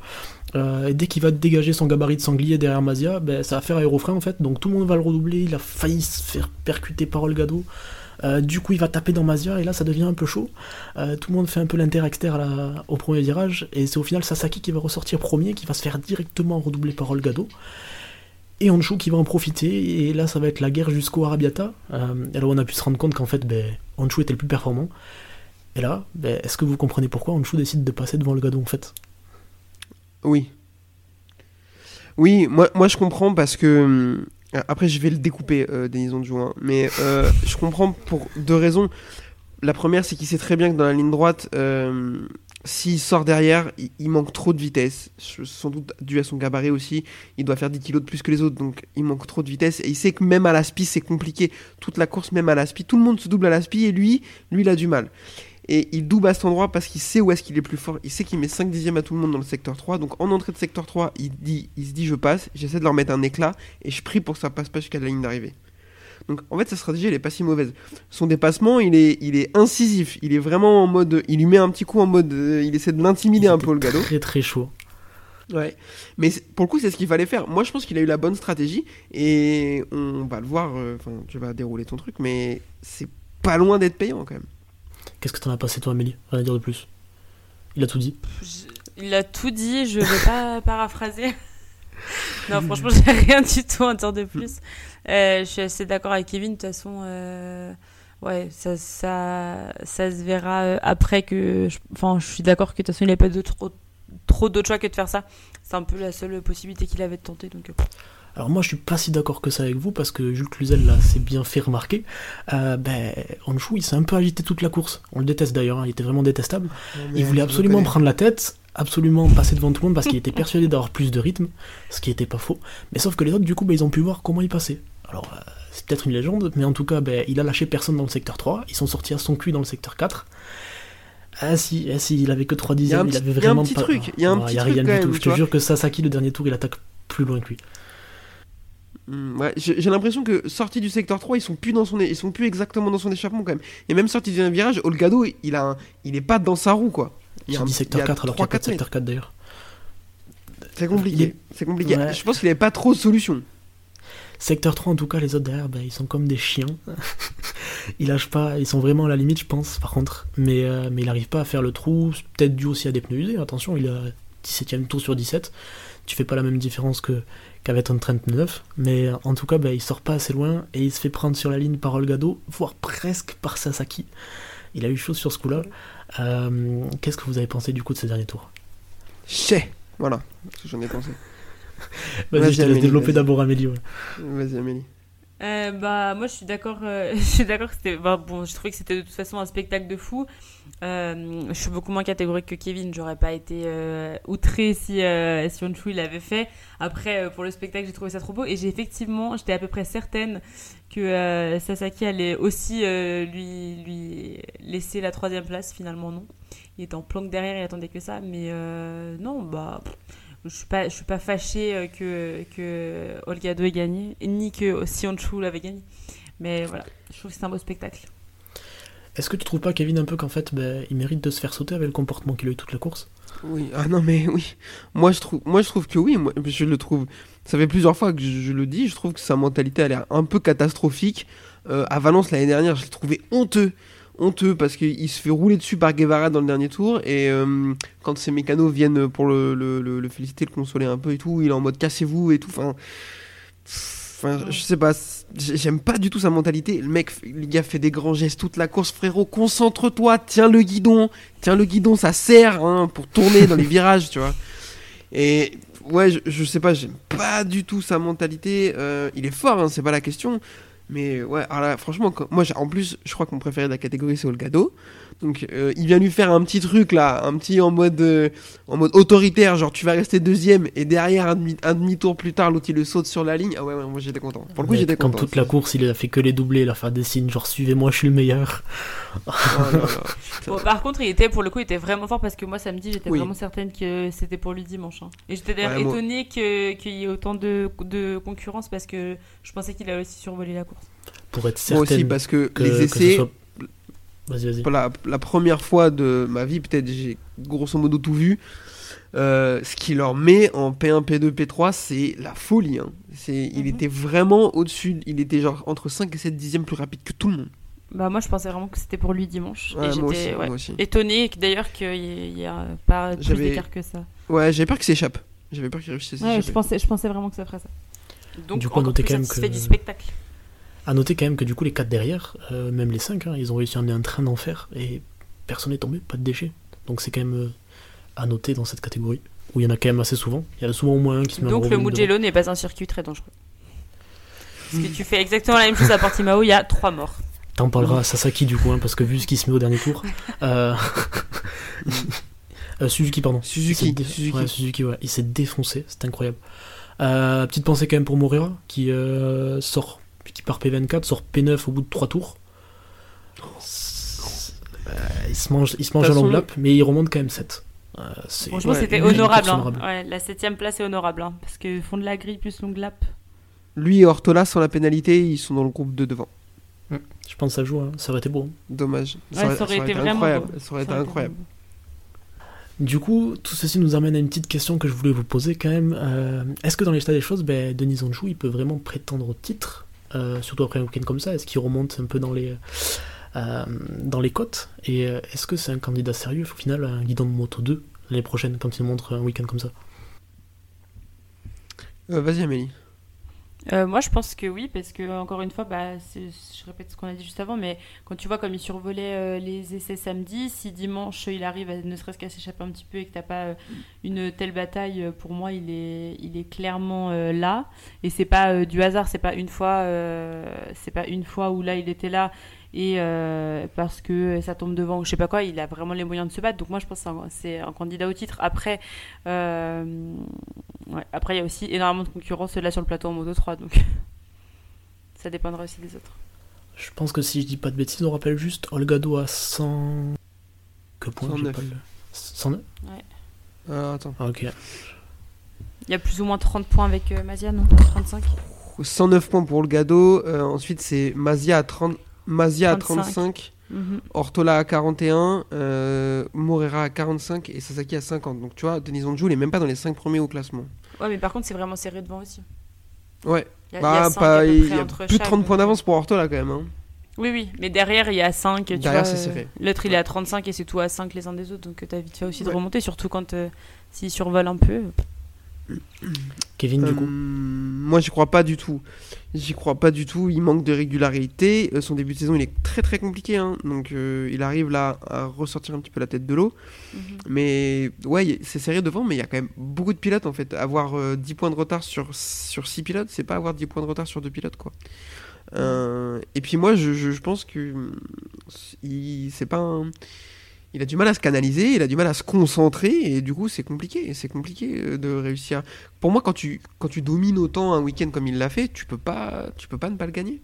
Euh, et dès qu'il va dégager son gabarit de sanglier derrière Masia, ben, ça va faire aérofrein en fait, donc tout le monde va le redoubler, il a failli se faire percuter par Olgado. Du coup, il va taper dans Masia et là, ça devient un peu chaud. Tout le monde fait un peu l'inter-exter au premier virage et c'est au final Sasaki qui va ressortir premier, qui va se faire directement redoubler par Olgado. Et Honshu qui va en profiter et là, ça va être la guerre jusqu'au Arabiata. Euh, là, on a pu se rendre compte qu'en fait, ben, était le plus performant. Et là, ben, est-ce que vous comprenez pourquoi Honshu décide de passer devant Olgado en fait? Oui. Oui, moi, moi je comprends parce que. hum, Après, je vais le découper, euh, Denis Onjou, hein, mais euh, je comprends pour deux raisons. La première, c'est qu'il sait très bien que dans la ligne droite, euh, s'il sort derrière, il, manque trop de vitesse. Sans doute dû à son gabarit aussi. Il doit faire 10 kilos de plus que les autres, donc il manque trop de vitesse. Et il sait que même à la spi, c'est compliqué. Toute la course, même à la spi, tout le monde se double à la spi et lui, lui, il a du mal. Et il double à cet endroit parce qu'il sait où est-ce qu'il est plus fort. Il sait qu'il met 5 dixièmes à tout le monde dans le secteur 3. Donc en entrée de secteur 3, il, dit, il se dit je passe, j'essaie de leur mettre un éclat et je prie pour que ça passe pas jusqu'à la ligne d'arrivée. Donc en fait sa stratégie elle est pas si mauvaise. Son dépassement il est, il est incisif, il est vraiment en mode, il lui met un petit coup en mode, euh, il essaie de l'intimider un peu le gado. Très très chaud. Ouais, mais pour le coup, c'est ce qu'il fallait faire. Moi, je pense qu'il a eu la bonne stratégie et on va le voir. euh, Enfin, tu vas dérouler ton truc, mais c'est pas loin d'être payant quand même. Qu'est-ce que t'en as passé toi, Amélie? Rien à dire de plus. Il a tout dit. Je- Il a tout dit, je vais pas paraphraser. non, franchement, j'ai rien du tout à dire de plus. Euh, je suis assez d'accord avec Kevin, de toute façon. euh, Ouais, ça, ça, ça se verra euh, après que. je- Enfin, je suis d'accord que de toute façon, il n'avait pas de trop, trop d'autres choix que de faire ça. C'est un peu la seule possibilité qu'il avait de tenter. Donc, Alors moi je suis pas si d'accord que ça avec vous parce que Jules Cluzel là s'est bien fait remarquer. Euh, ben Honshu il s'est un peu agité toute la course. On le déteste d'ailleurs, hein, il était vraiment détestable. Il voulait absolument prendre la tête, absolument passer devant tout le monde parce qu'il était persuadé d'avoir plus de rythme, ce qui était pas faux. Mais sauf que les autres du coup ben, ils ont pu voir comment il passait. Alors euh, c'est peut-être une légende, mais en tout cas ben, il a lâché personne dans le secteur 3, ils sont sortis à son cul dans le secteur 4. Ah si, ah si, il avait que 3 Il y a un dixièmes, il petit- avait il y a un vraiment petit pas... truc, il y a un Ouais, petit y a truc rien quand du même, tout. Je te jure que Sasaki le dernier tour il attaque plus loin que lui. Hmm, ouais, j'ai l'impression que sorti du secteur 3, ils sont plus dans son, ils sont plus exactement dans son échappement quand même. Et même sorti d'un virage, Olgado, il a, un- il est pas dans sa roue quoi. Il y a un- dit il y secteur a 4 alors qu'il n'y a pas de 3-4 mètres. secteur 4 d'ailleurs. C'est compliqué. Il est- C'est compliqué. Ouais. Je pense qu'il avait pas trop de solutions. Secteur 3, en tout cas, les autres derrière, bah, ils sont comme des chiens. ils lâchent pas, ils sont vraiment à la limite, je pense, par contre. Mais, euh, il n'arrive pas à faire le trou, peut-être dû aussi à des pneus usés. Attention, il a 17ème tour sur 17. Tu fais pas la même différence que qu'avec un 39. Mais euh, en tout cas, bah, il sort pas assez loin et il se fait prendre sur la ligne par Olgado, voire presque par Sasaki. Il a eu chaud sur ce coup-là. Euh, Qu'est-ce que vous avez pensé du coup de ces derniers tours? Chais. Voilà, ce que j'en ai pensé. Vas-y, Vas-y, je te laisse Amélie, développer d'abord Amélie. ouais. Vas-y Amélie. Euh, bah moi je suis d'accord euh, je suis d'accord que c'était bah, bon je trouvais que c'était de toute façon un spectacle de fou Euh, je suis beaucoup moins catégorique que Kevin j'aurais pas été euh, outré si euh, si il l'avait fait après euh, pour le spectacle j'ai trouvé ça trop beau et j'ai effectivement j'étais à peu près certaine que euh, Sasaki allait aussi euh, lui lui laisser la troisième place finalement non il était en planque derrière il attendait que ça mais euh, non bah pff, je suis pas je suis pas fâchée euh, que que Olgado ait gagné ni que Sionchu l'avait gagné mais voilà je trouve que c'est un beau spectacle Est-ce que tu trouves pas, Kevin, un peu qu'en fait, bah, il mérite de se faire sauter avec le comportement qu'il a eu toute la course? Oui, ah non mais oui. Moi je trouve, moi je trouve que oui. Moi, je le trouve. Ça fait plusieurs fois que je, je le dis. Je trouve que sa mentalité elle est un peu catastrophique. Euh, à Valence l'année dernière, je l'ai trouvé honteux, honteux parce qu'il se fait rouler dessus par Guevara dans le dernier tour et euh, quand ses mécanos viennent pour le, le, le- le féliciter, le consoler un peu et tout, il est en mode cassez-vous et tout. Enfin, enfin, je sais pas. J'aime pas du tout sa mentalité. Le mec, le gars fait des grands gestes toute la course, frérot. Concentre-toi, tiens le guidon. Tiens le guidon, ça sert hein, pour tourner dans les virages, tu vois. Et ouais, je, je sais pas, j'aime pas du tout sa mentalité. Euh, il est fort, hein, c'est pas la question. Mais ouais, alors là, franchement, moi, en plus, je crois que mon préféré de la catégorie, c'est Olgado. Donc, euh, il vient lui faire un petit truc là, un petit en mode, euh, en mode autoritaire, genre tu vas rester deuxième, et derrière, un, demi, un demi-tour plus tard, l'autre il le saute sur la ligne. Ah ouais, ouais moi j'étais content. Pour le coup, j'étais Quand content. toute la course, il a fait que les doubler, il a fait des signes, genre suivez-moi, je suis le meilleur. Oh. Bon, par contre il était pour le coup il était vraiment fort parce que moi samedi j'étais Oui. vraiment certaine que c'était pour lui dimanche hein. et j'étais d'ailleurs Ouais, moi- étonnée que- qu'il y ait autant de, de concurrence parce que je pensais qu'il allait aussi survoler la course Pour être Moi certain aussi, parce que, que, les essais, Vas-y, vas-y. pour la, la première fois de ma vie, peut-être j'ai grosso modo tout vu. Euh, ce qui leur met en P1, P2, P3, c'est la folie. hein. C'est, Il Mhm. était vraiment au-dessus, il était genre entre 5 et 7 dixièmes plus rapide que tout le monde. bah moi je pensais vraiment que c'était pour lui dimanche Ouais, et moi, j'étais aussi, ouais, moi aussi. étonnée que- d'ailleurs qu'il y, ait pas plus J'avais- d'écart que ça Ouais, j'avais peur qu'il s'échappe. J'avais peur qu'il réussisse à ouais, je s'échapper. pensais, je pensais vraiment que ça ferait ça donc Du coup, noter plus quand même que- du spectacle À noter quand même que du coup, les 4 derrière, euh, même les 5, ils ont réussi à amener un train d'enfer et personne n'est tombé, pas de déchets. Donc c'est quand même euh, à noter dans cette catégorie, où il y en a quand même assez souvent. Il y en a souvent au moins un qui se met donc en le Mugello n'est pas un circuit très dangereux parce que tu fais exactement la même chose à Portimao il y a trois morts T'en parleras à Sasaki du coup, hein, parce que vu ce qui se met au dernier tour. euh, euh, Suzuki, pardon. Suzuki, Il s'est dé- Suzuki. Ouais, Suzuki, ouais. Il s'est défoncé, c'est incroyable. Euh, petite pensée quand même pour Morera, qui euh, sort, qui part P24, sort P9 au bout de 3 tours. C'est- il se mange, il se mange façon- lap, mais il remonte quand même 7. Euh, Franchement, Ouais, c'était honorable. hein. honorable. Ouais, la septième place est honorable. hein, parce que fond de la grille plus longue lap. Lui et Ortola, sans la pénalité, ils sont dans le groupe de devant. Je pense que ça joue, hein. ça aurait été beau. Dommage. Ouais, ça aurait été vraiment incroyable. beau. Ça aurait été incroyable. Du coup, tout ceci nous amène à une petite question que je voulais vous poser quand même. Euh, Est-ce que dans l'état des choses, ben, Denis Onjou, il peut vraiment prétendre au titre, euh, surtout après un week-end comme ça Est-ce qu'il remonte un peu dans les, euh, dans les côtes Et euh, est-ce que c'est un candidat sérieux au final un guidon de moto 2 l'année prochaine quand il montre un week-end comme ça? Euh, Vas-y, Amélie. Euh, moi, je pense que oui, parce que encore une fois, bah, je répète ce qu'on a dit juste avant, mais quand tu vois comme il survolait euh, les essais samedi, si dimanche il arrive ne serait-ce qu'à s'échapper un petit peu et que t'as pas euh, une telle bataille, pour moi, il est, il est clairement là. Et c'est pas du hasard, c'est pas une fois, c'est pas une fois où là il était là et euh, parce que ça tombe devant ou je sais pas quoi, il a vraiment les moyens de se battre. Donc moi, je pense que c'est un- candidat au titre. Après. euh, Ouais. Après, il y a aussi énormément de concurrence là sur le plateau en Moto 3, donc ça dépendra aussi des autres. Je pense que si je dis pas de bêtises, on rappelle juste Olgado à 100. Que point j'ai 109. pas le- 109 Euh, attends. Ah, ok. Il y a plus ou moins 30 points avec euh, Mazia, non? 35 109 points pour le Gado. euh, ensuite, c'est Mazia à 30. Mazia à 35. 35, Mhm. Ortola à 41, euh, Morera à 45 et Sasaki à 50. Donc tu vois, Denis Onjou, il est même pas dans les 5 premiers au classement. Ouais, mais par contre, c'est vraiment serré devant aussi. Ouais, Il y a, il y bah, a pas- y a plus de chaque, 30 points donc- d'avance pour Ortola quand même. hein. Oui, oui, mais derrière, il y a 5. Tu Derrière, vois, c'est euh, serré. L'autre, il est à 35 et c'est tout à 5 les uns des autres, donc tu as vite fait aussi de Ouais. remonter, surtout quand euh, s'il survole un peu. Kevin, du Euh, coup. moi, j'y crois pas du tout. J'y crois pas du tout. Il manque de régularité. Euh, son début de saison, il est très très compliqué. hein. Donc, euh, il arrive là à ressortir un petit peu la tête de l'eau. Mhm. Mais ouais, c'est serré devant, mais il y a quand même beaucoup de pilotes en fait. Avoir euh, 10 points de retard sur, sur 6 pilotes, c'est pas avoir 10 points de retard sur 2 pilotes quoi. Euh, et puis moi, je, je- je pense que il, c'est pas un- il a du mal à se canaliser, il a du mal à se concentrer, et du coup, c'est compliqué. C'est compliqué euh, de réussir. Pour moi, quand tu, quand tu domines autant un week-end comme il l'a fait, tu peux pas, tu peux pas ne pas le gagner.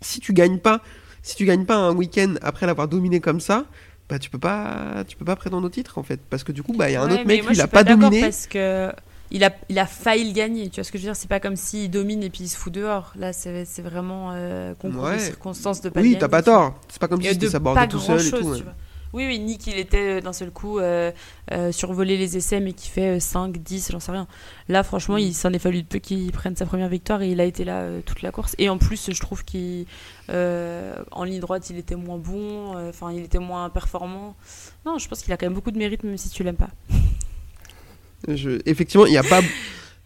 Si tu gagnes pas, si tu gagnes pas un week-end après l'avoir dominé comme ça, bah tu peux pas, tu peux pas prétendre au titre en fait, parce que du coup, bah il y a un Ouais, autre mec, moi, lui, il je a suis pas dominé. Parce que il a, il a failli le gagner. Tu vois ce que je veux dire? C'est pas comme s'il domine et puis il se fout dehors. Là, c'est vraiment euh, concours Ouais. de circonstances de pas Oui, t'as pas tort. C'est pas comme si Et c'était de s'aborder pas tout seul et tout. tu ouais. vois. Oui, oui, ni qu'il était euh, d'un seul coup euh, euh, survolé les essais, mais qui fait euh, 5, 10, j'en sais rien. Là, franchement, Mm. il s'en est fallu de peu qu'il prenne sa première victoire et il a été là euh, toute la course. Et en plus, je trouve qu'en ligne droite, il était moins bon, enfin, il était moins performant. Non, je pense qu'il a quand même beaucoup de mérite, même si tu l'aimes pas. Je- Effectivement, il y a pas.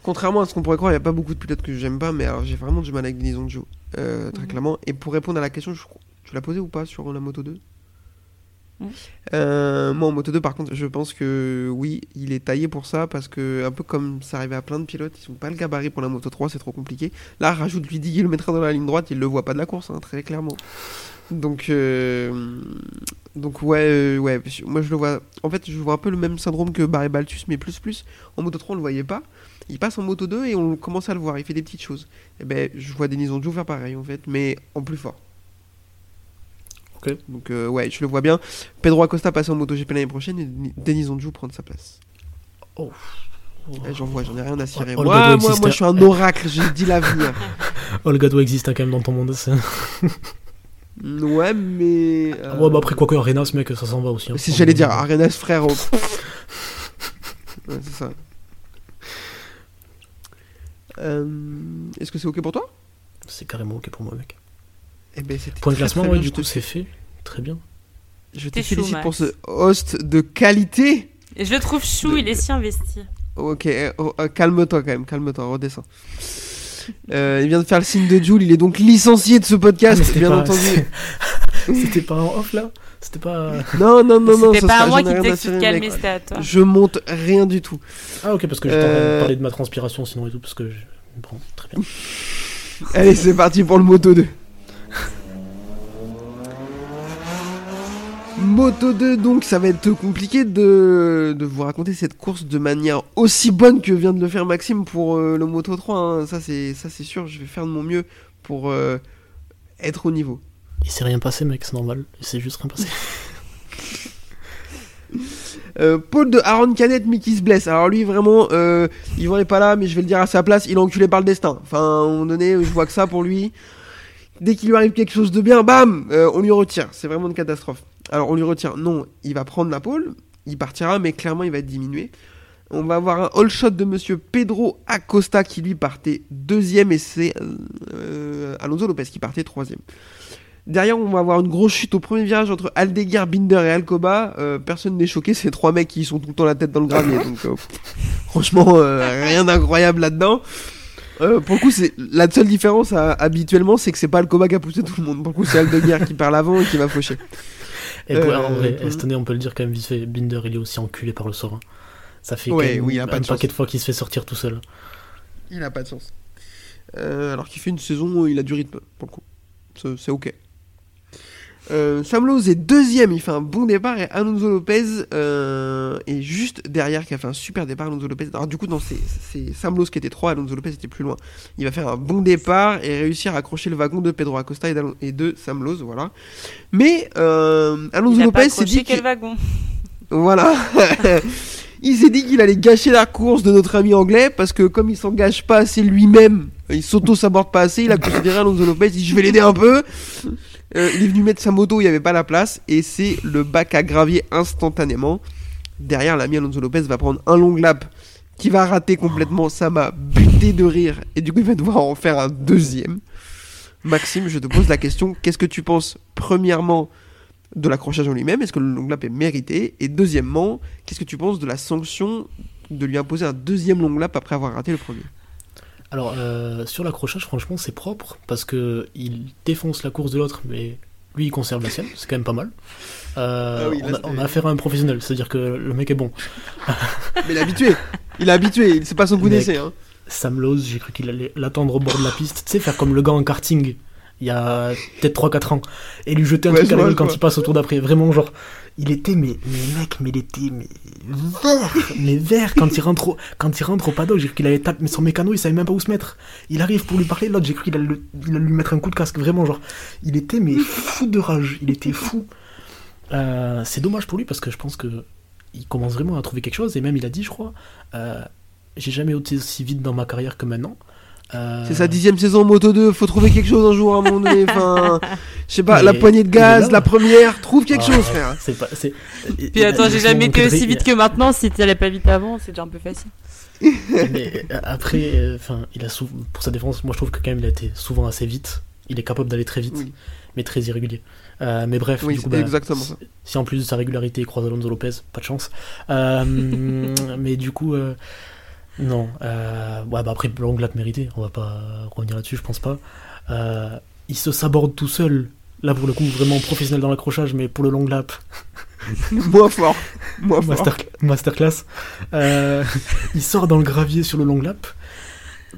Contrairement à ce qu'on pourrait croire, il n'y a pas beaucoup de pilotes que j'aime pas, mais alors j'ai vraiment du mal avec Denis Onjo, euh, très Mhm. clairement. Et pour répondre à la question, je tu l'as posée ou pas sur la Moto 2 Euh, Moi en Moto 2, par contre, je pense que oui, il est taillé pour ça, parce que un peu comme ça arrivait à plein de pilotes, ils sont pas le gabarit pour la Moto 3, c'est trop compliqué. Là, rajoute-lui 10 km dans la ligne droite, il le voit pas de la course, hein, très clairement. Donc, euh, donc ouais, euh, ouais, moi je le vois. En fait, je vois un peu le même syndrome que Barry Baltus, mais plus plus. En Moto 3, on le voyait pas. Il passe en Moto 2 et on commence à le voir. Il fait des petites choses. Et ben, je vois Denis Onjo faire pareil en fait, mais en plus fort. Donc euh, ouais, je le vois bien. Pedro Acosta passe en MotoGP l'année prochaine et Denis Onjo prendre sa place. Oh. Eh, J'en vois, j'en ai rien à cirer. Oh, le moi, doit moi, exister. moi, je suis un oracle. J'ai dit l'avenir. Olgado existe hein, quand même dans ton monde. c'est- ouais, mais. euh, Ouais, bah après, quoi que Arenas, mec, ça s'en va aussi. hein. Si j'allais dire Arenas frère. oh. ouais, c'est ça. Euh, Est-ce que c'est ok pour toi? C'est carrément ok pour moi, mec. Eh ben, Point de classement, très ouais, du coup, c'est fait. Très bien. Je te félicite pour ce host de qualité. Et je le trouve chou, De- il est si investi. Ok, oh, euh, calme-toi quand même, calme-toi, redescends. Euh, il vient de faire le signe de Jules, il est donc licencié de ce Ah, podcast, c'était bien pas- entendu. C'était pas en off là? C'était pas. Non, non, non, non, C'était pas sera- à moi qui disais que mec. c'était à toi. Je monte rien du tout. Ah, ok, parce que de Euh, parler de ma transpiration sinon et tout, parce que. je- Bon, très bien. Allez, c'est parti pour le Moto 2. Moto 2, donc ça va être compliqué de, de vous raconter cette course de manière aussi bonne que vient de le faire Maxime pour euh, le Moto 3. hein. Ça, c'est ça, c'est sûr, je vais faire de mon mieux pour euh, être au niveau. Il s'est rien passé, mec, c'est normal. Il s'est juste rien passé. Euh, Paul de Aaron Canet, mais qui se blesse. Alors lui, vraiment, Yvan est pas là, mais je vais le dire à sa place, il est enculé par le destin. Enfin, à un moment donné, je vois que ça pour lui. Dès qu'il lui arrive quelque chose de bien, bam, on lui retire. C'est vraiment une catastrophe. Alors on lui retire. Non, il va prendre la pole, il partira, mais clairement il va être diminué. On va avoir un all shot de monsieur Pedro Acosta qui lui partait deuxième et c'est euh, Alonso Lopez qui partait troisième. Derrière, on va avoir une grosse chute au premier virage entre Aldeguer, Binder et Alcoba. Euh, personne n'est choqué, c'est trois mecs qui sont tout le temps la tête dans le gravier. donc, euh, franchement, rien d'incroyable là-dedans. Pour le coup, la seule différence habituellement, c'est que c'est pas Alcoba qui a poussé tout le monde. Pour le coup, c'est Aldeguer qui perd l'avant et qui va faucher. Et pour- Euh, en vrai, cette année, on peut le dire quand même vite fait, Binder, il est aussi enculé par le sort. hein. Ça fait Ouais, oui, il a pas un de chance. paquet de fois qu'il se fait sortir tout seul. Il a pas de sens. Euh, alors qu'il fait une saison où il a du rythme, pour le coup. C'est ok. Euh, Sam Lowe est deuxième, il fait un bon départ et Alonso Lopez euh, est juste derrière qui a fait un super départ. Alonso Lopez, alors du coup, non, c'est- Sam Lowe qui était 3, Alonso Lopez était plus loin. Il va faire un bon départ et réussir à accrocher le wagon de Pedro Acosta et, de Sam Lowe, voilà. Mais euh, Alonso Il a pas Lopez s'est dit quel que- wagon? Voilà. il s'est dit qu'il allait gâcher la course de notre ami anglais parce que comme il s'engage pas assez lui-même, il s'auto-saborde pas assez, il a considéré Alonso Lopez, je vais l'aider un peu. Euh, il est venu mettre sa moto, il n'y avait pas la place et c'est le bac à gravier instantanément. Derrière, l'ami Alonso Lopez va prendre un long lap qui va rater complètement. Ça m'a buté de rire et du coup il va devoir en faire un deuxième. Maxime, je te pose la question, qu'est-ce que tu penses premièrement de l'accrochage en lui-même Est-ce que le long lap est mérité Et deuxièmement, qu'est-ce que tu penses de la sanction de lui imposer un deuxième long lap après avoir raté le premier Alors, euh, sur l'accrochage, franchement, c'est propre parce que il défonce la course de l'autre, mais lui, il conserve la sienne. C'est quand même pas mal. Euh, Ah oui, là, on, a, c'était- on a affaire à un professionnel, c'est-à-dire que le mec est bon. Mais il est habitué Il est habitué, c'est pas son coup d'essai. Hein. Sam Lowe, j'ai cru qu'il allait l'attendre au bord de la piste. Tu sais, faire comme le gars en karting il y a peut-être 3-4 ans et lui jeter un Ouais, truc à la gueule quand il passe au tour d'après. Vraiment, genre, il était, mais, mais mec, mais il était, mais vert, mais vert quand il rentre au, quand il rentre au paddock. J'ai cru qu'il allait taper, mais son mécano, il savait même pas où se mettre. Il arrive pour lui parler, l'autre, j'ai cru qu'il allait, le- il allait lui mettre un coup de casque. Vraiment, genre, il était, mais fou de rage. Il était fou. Euh, c'est dommage pour lui parce que je pense que il commence vraiment à trouver quelque chose et même il a dit, je crois, euh, j'ai jamais été aussi vite dans ma carrière que maintenant. Euh, C'est sa dixième saison en Moto 2, faut trouver quelque chose un jour à un moment donné. Enfin, je sais pas, Mais la poignée de gaz, la première, trouve quelque Ah, chose, frère. C'est pas, c'est- Puis attends, j'ai jamais été aussi vite que maintenant. Si tu allais pas vite avant, c'est déjà un peu facile. Mais euh, après, euh, enfin, il a sou- pour sa défense, moi je trouve que quand même il a été souvent assez vite. Il est capable d'aller très vite, Oui. mais très irrégulier. Euh, mais bref, Oui, du coup, bah, exactement ça. si en plus de sa régularité il croise Alonso Lopez, pas de chance. Euh, mais du coup, euh, non. Euh, ouais, bah après, long lap mérité, on va pas revenir là-dessus, je pense pas. Euh, il se saborde tout seul. Là, pour le coup, vraiment professionnel dans l'accrochage, mais pour le long lap, Moins fort. Moins fort. Master, masterclass. Euh, il sort dans le gravier sur le long lap.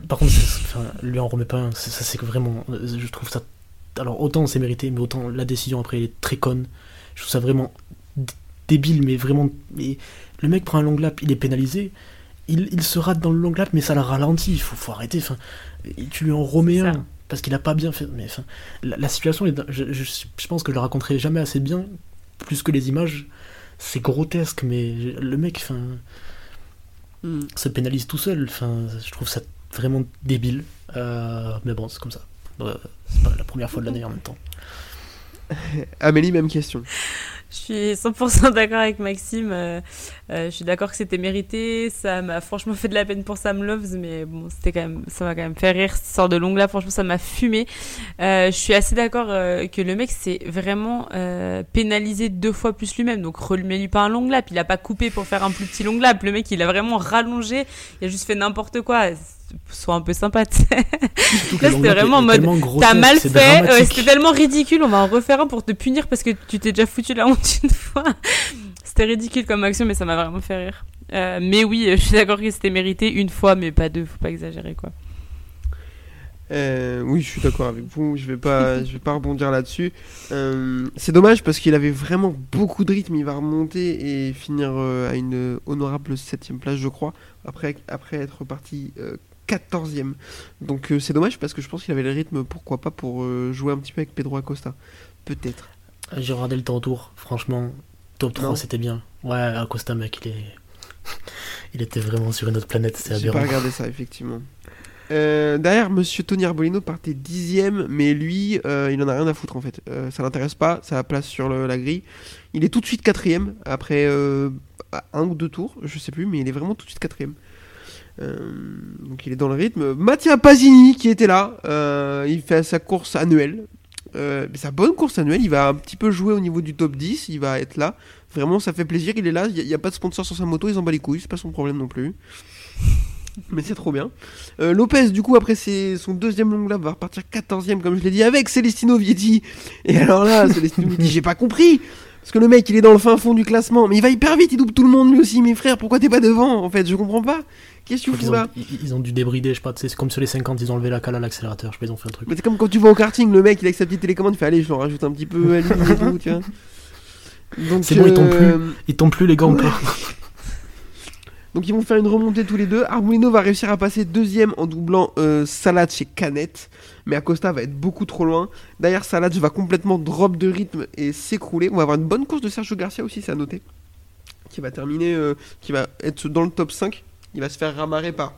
Par contre, enfin, lui en remet pas un. Ça, c'est que vraiment. euh, Je trouve ça. Alors, autant c'est mérité, mais autant la décision après, elle est très conne. Je trouve ça vraiment débile, mais vraiment. Mais le mec prend un long lap, il est pénalisé. Il, il se rate dans le long lap, mais ça la ralentit. Il faut, faut arrêter. Enfin, tu lui en remets un. Parce qu'il a pas bien fait. Mais enfin, la, la situation, est, je, je, je pense que je la raconterai jamais assez bien, plus que les images. C'est grotesque, mais le mec, enfin Hmm. se pénalise tout seul. Enfin, je trouve ça vraiment débile. Euh, mais bon, c'est comme ça. Euh, c'est pas la première fois de l'année en même temps. Amélie, même question. Je suis 100% d'accord avec Maxime. euh, euh, je suis d'accord que c'était mérité. Ça m'a franchement fait de la peine pour Sam Loves, mais bon, c'était quand même, ça m'a quand même fait rire cette histoire de longue là. Franchement, ça m'a fumé. Euh, je suis assez d'accord euh, que le mec s'est vraiment euh, pénalisé deux fois plus lui-même. Donc, remets-lui pas un long lap. Il a pas coupé pour faire un plus petit long lap. Le mec, il a vraiment rallongé. Il a juste fait n'importe quoi. Sois un peu sympa. Là, c'était vraiment en mode, T'as mal fait, ouais, c'était tellement ridicule, on va en refaire un pour te punir parce que tu t'es déjà foutu la honte une fois. C'était ridicule comme action, mais ça m'a vraiment fait rire. Euh, mais oui, je suis d'accord que c'était mérité une fois, mais pas deux, faut pas exagérer quoi. Euh, oui, je suis d'accord avec vous. Je vais pas, je vais pas rebondir là-dessus. Euh, c'est dommage parce qu'il avait vraiment beaucoup de rythme. Il va remonter et finir euh, à une honorable septième place, je crois, après, après être parti euh, 14e. Donc euh, c'est dommage parce que je pense qu'il avait le rythme, pourquoi pas, pour euh, jouer un petit peu avec Pedro Acosta. Peut-être. J'ai regardé le temps autour, franchement, Top 3, Non. c'était bien. Ouais, Acosta, mec, il est. Il était vraiment sur une autre planète, c'est J'ai pas aberrant. regardé ça, effectivement. Euh, derrière, Monsieur Tony Arbolino partait dixième, mais lui, euh, il en a rien à foutre en fait. Euh, ça l'intéresse pas, ça a place sur le- la grille. Il est tout de suite quatrième après un ou deux tours, je sais plus, mais il est vraiment tout de suite quatrième. Euh, donc il est dans le rythme. Mattia Pasini qui était là, euh, il fait sa course annuelle. Euh, sa bonne course annuelle, il va un petit peu jouer au niveau du top 10, il va être là. Vraiment, ça fait plaisir, il est là, il n'y a, pas de sponsor sur sa moto, ils en bat les couilles, c'est pas son problème non plus. Mais c'est trop bien. Euh, Lopez, du coup, après ses- son deuxième long lap, va repartir 14ème, comme je l'ai dit, avec Celestino Vietti. Et alors là, Celestino Vietti, j'ai pas compris. Parce que le mec, il est dans le fin fond du classement. Mais il va hyper vite, il double tout le monde lui aussi, mes frères. Pourquoi t'es pas devant En fait, je comprends pas. Qu'est-ce que tu Ils ont, là ils, ils ont dû débrider, je sais pas, c'est comme sur les 50, ils ont enlevé la cale à l'accélérateur, je sais pas, ils ont fait un truc. Mais c'est comme quand tu vas au karting, le mec, il a sa petite télécommande, il fait allez, je l'en rajoute un petit peu et tout, tu vois. Donc, C'est bon, ils tombent euh, Ils tombent plus les gants ou pas Donc ils vont faire une remontée tous les deux. Arbolino va réussir à passer deuxième en doublant euh, Salat chez Canet. Mais Acosta va être beaucoup trop loin. Derrière Salat va complètement drop de rythme et s'écrouler. On va avoir une bonne course de Sergio Garcia aussi, c'est à noter. Qui va terminer, euh, qui va être dans le top 5. Il va se faire ramarrer par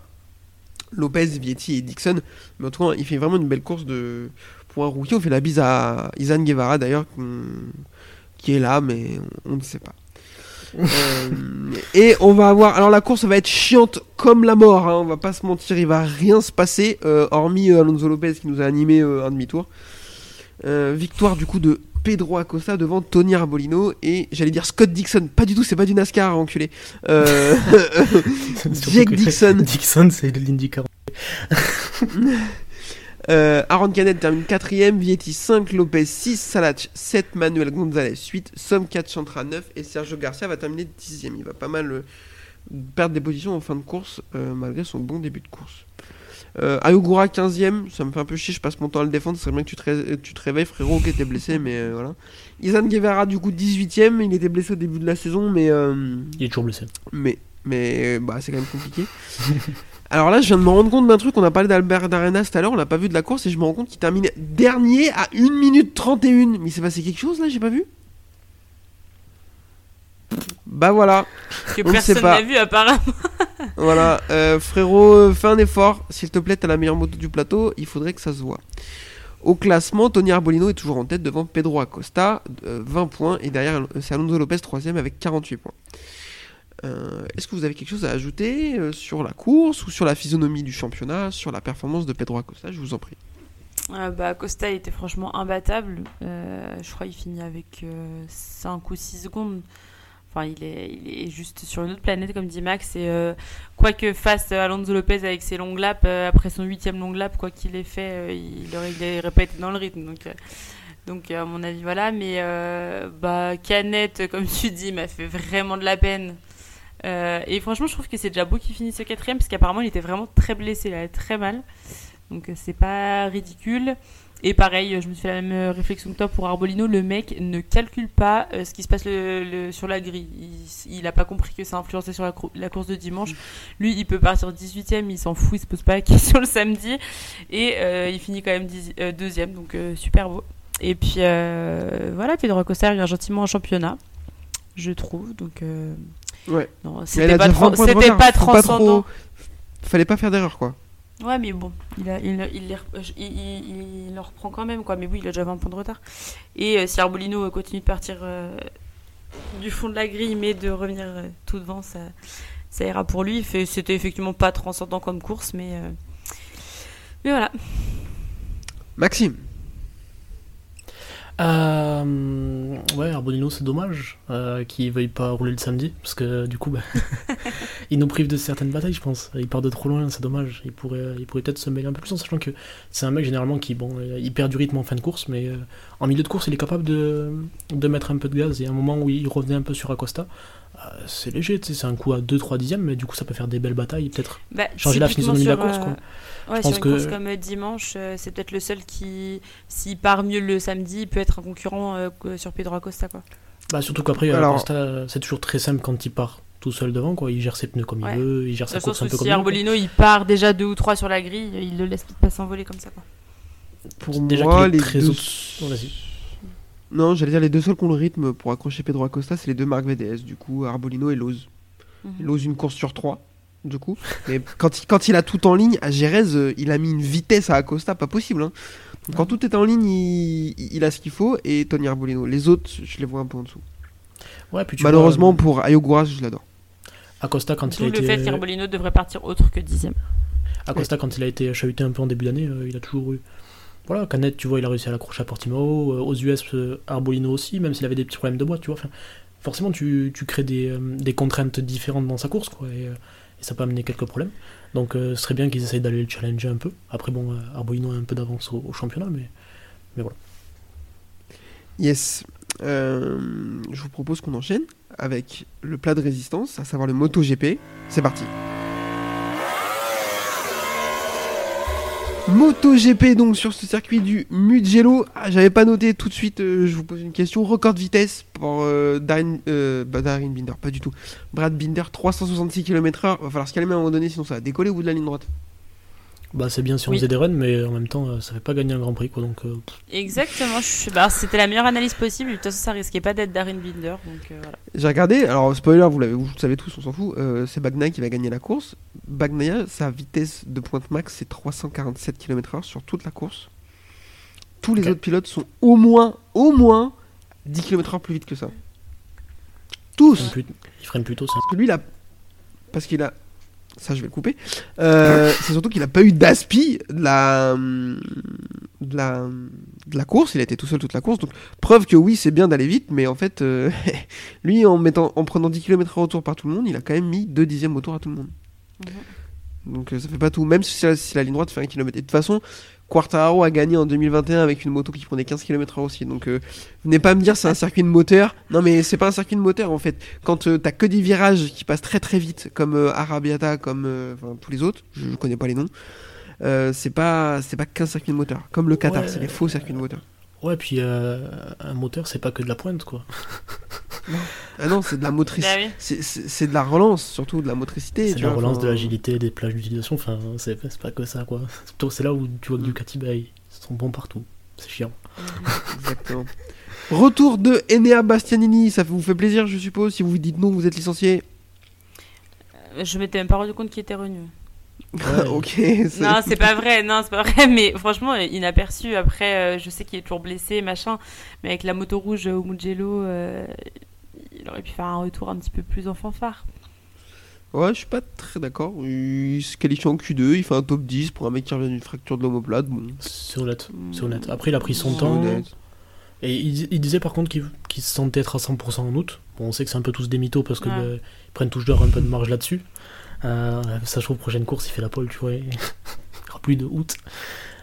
Lopez, Vietti et Dixon. Mais en tout cas, il fait vraiment une belle course de... pour un rookie. On fait la bise à Izan Guevara d'ailleurs, qui est là, mais on ne sait pas. Euh, et on va avoir. Alors la course va être chiante comme la mort, hein, on va pas se mentir, il va rien se passer, euh, hormis euh, Alonso Lopez qui nous a animé un demi-tour. Victoire du coup de Pedro Acosta devant Tony Arbolino et j'allais dire Scott Dixon. Pas du tout, c'est pas du NASCAR, enculé. Euh, Jake Dixon. Dixon, c'est l'IndyCar. Euh, Aaron Canet termine 4ème, Vietti 5, Lopez 6, Salach 7, Manuel Gonzalez 8, Som 4, Chantra 9 et Sergio Garcia va terminer 10ème. Il va pas mal euh, perdre des positions en fin de course euh, malgré son bon début de course. Euh, Ayogura 15ème, ça me fait un peu chier, je passe mon temps à le défendre, ce serait bien que tu te, ré- tu te réveilles frérot qui était blessé mais euh, voilà. Izan Guevara du coup 18ème, il était blessé au début de la saison mais... euh, Il est toujours blessé. mais, mais bah, c'est quand même compliqué. Alors là, je viens de me rendre compte d'un truc. On a parlé d'Albert d'Arenas tout à l'heure, on l'a pas vu de la course et je me rends compte qu'il termine dernier à 1 minute 31. Mais il s'est passé quelque chose là, j'ai pas vu? Bah voilà, Que On personne n'a vu apparemment. voilà. Euh, frérot, euh, fais un effort. S'il te plaît, t'as la meilleure moto du plateau, il faudrait que ça se voit. Au classement, Tony Arbolino est toujours en tête devant Pedro Acosta, euh, 20 points, et derrière euh, c'est Alonso Lopez 3 avec 48 points. Euh, Est-ce que vous avez quelque chose à ajouter euh, sur la course ou sur la physionomie du championnat, sur la performance de Pedro Acosta? Je vous en prie. Euh, bah, Costa était franchement imbattable. Euh, je crois qu'il finit avec 5 ou 6 secondes. Il est, juste sur une autre planète, comme dit Max. Et euh, quoi que fasse Alonso Lopez avec ses longues laps, euh, après son huitième long lap, quoi qu'il ait fait, euh, il aurait, il aurait pas été dans le rythme. Donc, euh, à mon avis, voilà. Mais euh, bah, Canette, comme tu dis, m'a fait vraiment de la peine. Euh, et franchement, je trouve que c'est déjà beau qu'il finisse ce quatrième, parce qu'apparemment, il était vraiment très blessé, il très mal. Donc euh, c'est pas ridicule. Et pareil, je me suis fait la même euh, réflexion que toi pour Arbolino. Le mec ne calcule pas euh, ce qui se passe le- le- sur la grille. Il, il a pas compris que ça influençait sur la, course de dimanche. Lui, il peut partir 18ème, il s'en fout, il se pose pas la question le samedi. Et euh, il finit quand même dix- euh, deuxième, donc euh, super beau. Et puis euh, voilà, Pedro Acosta revient gentiment en championnat, je trouve. Donc euh, Ouais. c'était pas, déjà 20 tran- points de c'était retard, pas faut transcendant. trop- Fallait pas faire d'erreur quoi. Ouais, mais bon, il, a, il, il, il, il, le reprend quand même, quoi. Mais oui, il a déjà 20 points de retard. Et euh, si Arbolino euh, continue de partir euh, du fond de la grille, mais de revenir tout devant, ça, ça ira pour lui. C'était effectivement pas transcendant comme course, mais, mais voilà. Maxime. Euh, ouais, Arbolino, c'est dommage euh, qu'il veuille pas rouler le samedi, parce que du coup, bah, il nous prive de certaines batailles, je pense. Il part de trop loin, c'est dommage. Il pourrait, il pourrait peut-être se mêler un peu plus en sachant que c'est un mec généralement qui, bon, euh, il perd du rythme en fin de course, mais euh, en milieu de course, il est capable de, de mettre un peu de gaz. Et à un moment où il revenait un peu sur Acosta, euh, c'est léger, tu sais, c'est un coup à 2-3 dixièmes, mais du coup, ça peut faire des belles batailles, peut-être. Bah, Changer la physionomie de la course, euh, quoi. Ouais, Je sur pense une que- course comme euh, dimanche, euh, c'est peut-être le seul qui, s'il part mieux le samedi, peut être un concurrent euh, sur Pedro Acosta, quoi. Bah, surtout qu'après, Alors- c'est toujours très simple quand il part tout seul devant, quoi. Il gère ses pneus comme Ouais. il veut, il gère sa course sens un peu si comme il veut. Arbolino il part déjà deux ou trois sur la grille, il le laisse pas s'envoler comme ça, quoi. Pour Déjà moi, les très deux... Oh, vas-y. Non, j'allais dire les deux seuls qui ont le rythme pour accrocher Pedro Acosta, c'est les deux marques VDS, du coup, Arbolino et Loz. Mhm. Loz une course sur trois, du coup. Mais quand il, quand il a tout en ligne, à Jerez, euh, il a mis une vitesse à Acosta, pas possible. hein. Quand tout est en ligne, il, il a ce qu'il faut, et Tony Arbolino. Les autres, je les vois un peu en dessous. Ouais, puis tu Malheureusement, vois, pour Ayogura, je l'adore. Acosta, quand il a le été. fait qu'Herbolino devrait partir autre que dixième. Acosta, quand il a été chahuté un peu en début d'année, euh, il a toujours eu. Voilà, Canet, tu vois, il a réussi à l'accrocher à Portimao. euh, aux US, euh, Arbolino aussi, même s'il avait des petits problèmes de boîte, tu vois. Enfin, forcément, tu, tu crées des, euh, des contraintes différentes dans sa course, quoi. Et, euh, et ça peut amener quelques problèmes. Donc, euh, ce serait bien qu'ils essayent d'aller le challenger un peu. Après, bon, euh, Arbolino a un peu d'avance au, au championnat, mais. Yes. Euh, je vous propose qu'on enchaîne avec le plat de résistance, à savoir le MotoGP. C'est parti. MotoGP donc sur ce circuit du Mugello. Ah, J'avais pas noté tout de suite, euh, je vous pose une question. Record de vitesse pour euh, euh, bah, Binder, pas du tout. Brad Binder, 366 km/h. Va falloir se calmer à un moment donné, sinon ça va décoller au bout de la ligne droite. Bah, c'est bien si on Oui. faisait des runs, mais en même temps, euh, ça fait pas gagner un grand prix, quoi. Donc, euh, Exactement, je... bah, c'était la meilleure analyse possible. De toute façon, ça risquait pas d'être Darren Binder. Donc euh, voilà. J'ai regardé, alors spoiler, vous, l'avez, vous le savez tous, on s'en fout, euh, c'est Bagnaia qui va gagner la course. Bagnaia, sa vitesse de pointe max, c'est 347 km/h sur toute la course. Tous les autres pilotes sont au moins, au moins 10 km/h plus vite que ça. Tous il freine plus- il freine plutôt ça. Parce que lui, il a. Parce qu'il a. Ça, je vais le couper. Euh, c'est surtout qu'il a pas eu d'aspi de la. De la. De la course. Il a été tout seul toute la course. Donc, preuve que oui, c'est bien d'aller vite. Mais en fait, euh, lui, en, mettant, en prenant 10 km au tour par tout le monde, il a quand même mis 2 dixièmes au tour à tout le monde. Donc, euh, ça fait pas tout. Même si la, si la ligne droite fait 1 km. Et de toute façon, Quartararo a gagné en 2021 avec une moto qui prenait 15 km/h aussi. Donc, euh, venez pas me dire c'est un circuit de moteur. Non, mais c'est pas un circuit de moteur en fait. Quand euh, t'as que des virages qui passent très très vite, comme euh, Arabiata, comme tous les autres, je, je connais pas les noms. c'est pas c'est pas qu'un circuit de moteur. Comme le Qatar, Ouais. c'est les faux circuits de moteur. Ouais, puis euh, un moteur, c'est pas que de la pointe, quoi. Ah non, c'est de la motricité. Bah oui. C'est- de la relance, surtout de la motricité. C'est de la relance, enfin, de l'agilité, des plages d'utilisation. Enfin, c'est pas que ça, quoi. C'est plutôt- C'est là où tu vois que Ducati, bah, ils sont bons partout. C'est chiant. Exactement. Retour de Enea Bastianini, ça vous fait plaisir, je suppose. Si vous vous dites non, vous êtes licencié? Euh, Je m'étais même pas rendu compte qu'il était revenu. Ouais. ok. c'est- Non, c'est pas vrai, non, c'est pas vrai, mais franchement, euh, inaperçu. Après, euh, je sais qu'il est toujours blessé, machin, mais avec la moto rouge au Mugello, euh, il aurait pu faire un retour un petit peu plus en fanfare. Ouais, je suis pas très d'accord. Il se qualifie en Q2, il fait un top 10 pour un mec qui revient d'une fracture de l'omoplate. Bon, C'est honnête. C'est honnête. Après, il a pris son temps. honnête. Et il, il disait par contre qu'il se sentait être à 100% en août. Bon, on sait que c'est un peu tous des mythos parce que Ouais. prennent toujours un peu de marge là-dessus. Euh, ça se trouve, prochaine course, il fait la pole, tu vois. et Il n'y aura plus de août.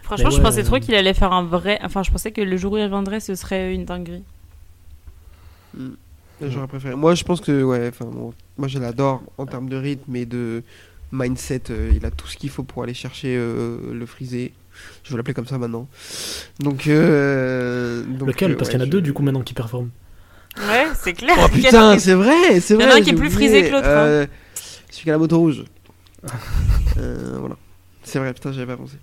Franchement, je pensais trop euh, qu'il allait faire un vrai. Enfin, je pensais que le jour où il reviendrait, ce serait une dinguerie. J'aurais préféré. Moi, je pense que, ouais, enfin, bon, moi je l'adore en termes de rythme et de mindset. euh, il a tout ce qu'il faut pour aller chercher euh, le frisé. Je vais l'appeler comme ça maintenant. Donc, euh, donc, Lequel? Parce ouais, qu'il y en a je- deux du coup maintenant qui performent. Ouais, c'est clair. Oh putain, c'est vrai, c'est Il y en vrai. a un qui est plus frisé que l'autre, hein. Euh, Celui qui a la moto rouge. Euh, voilà. C'est vrai, putain, j'avais pas pensé.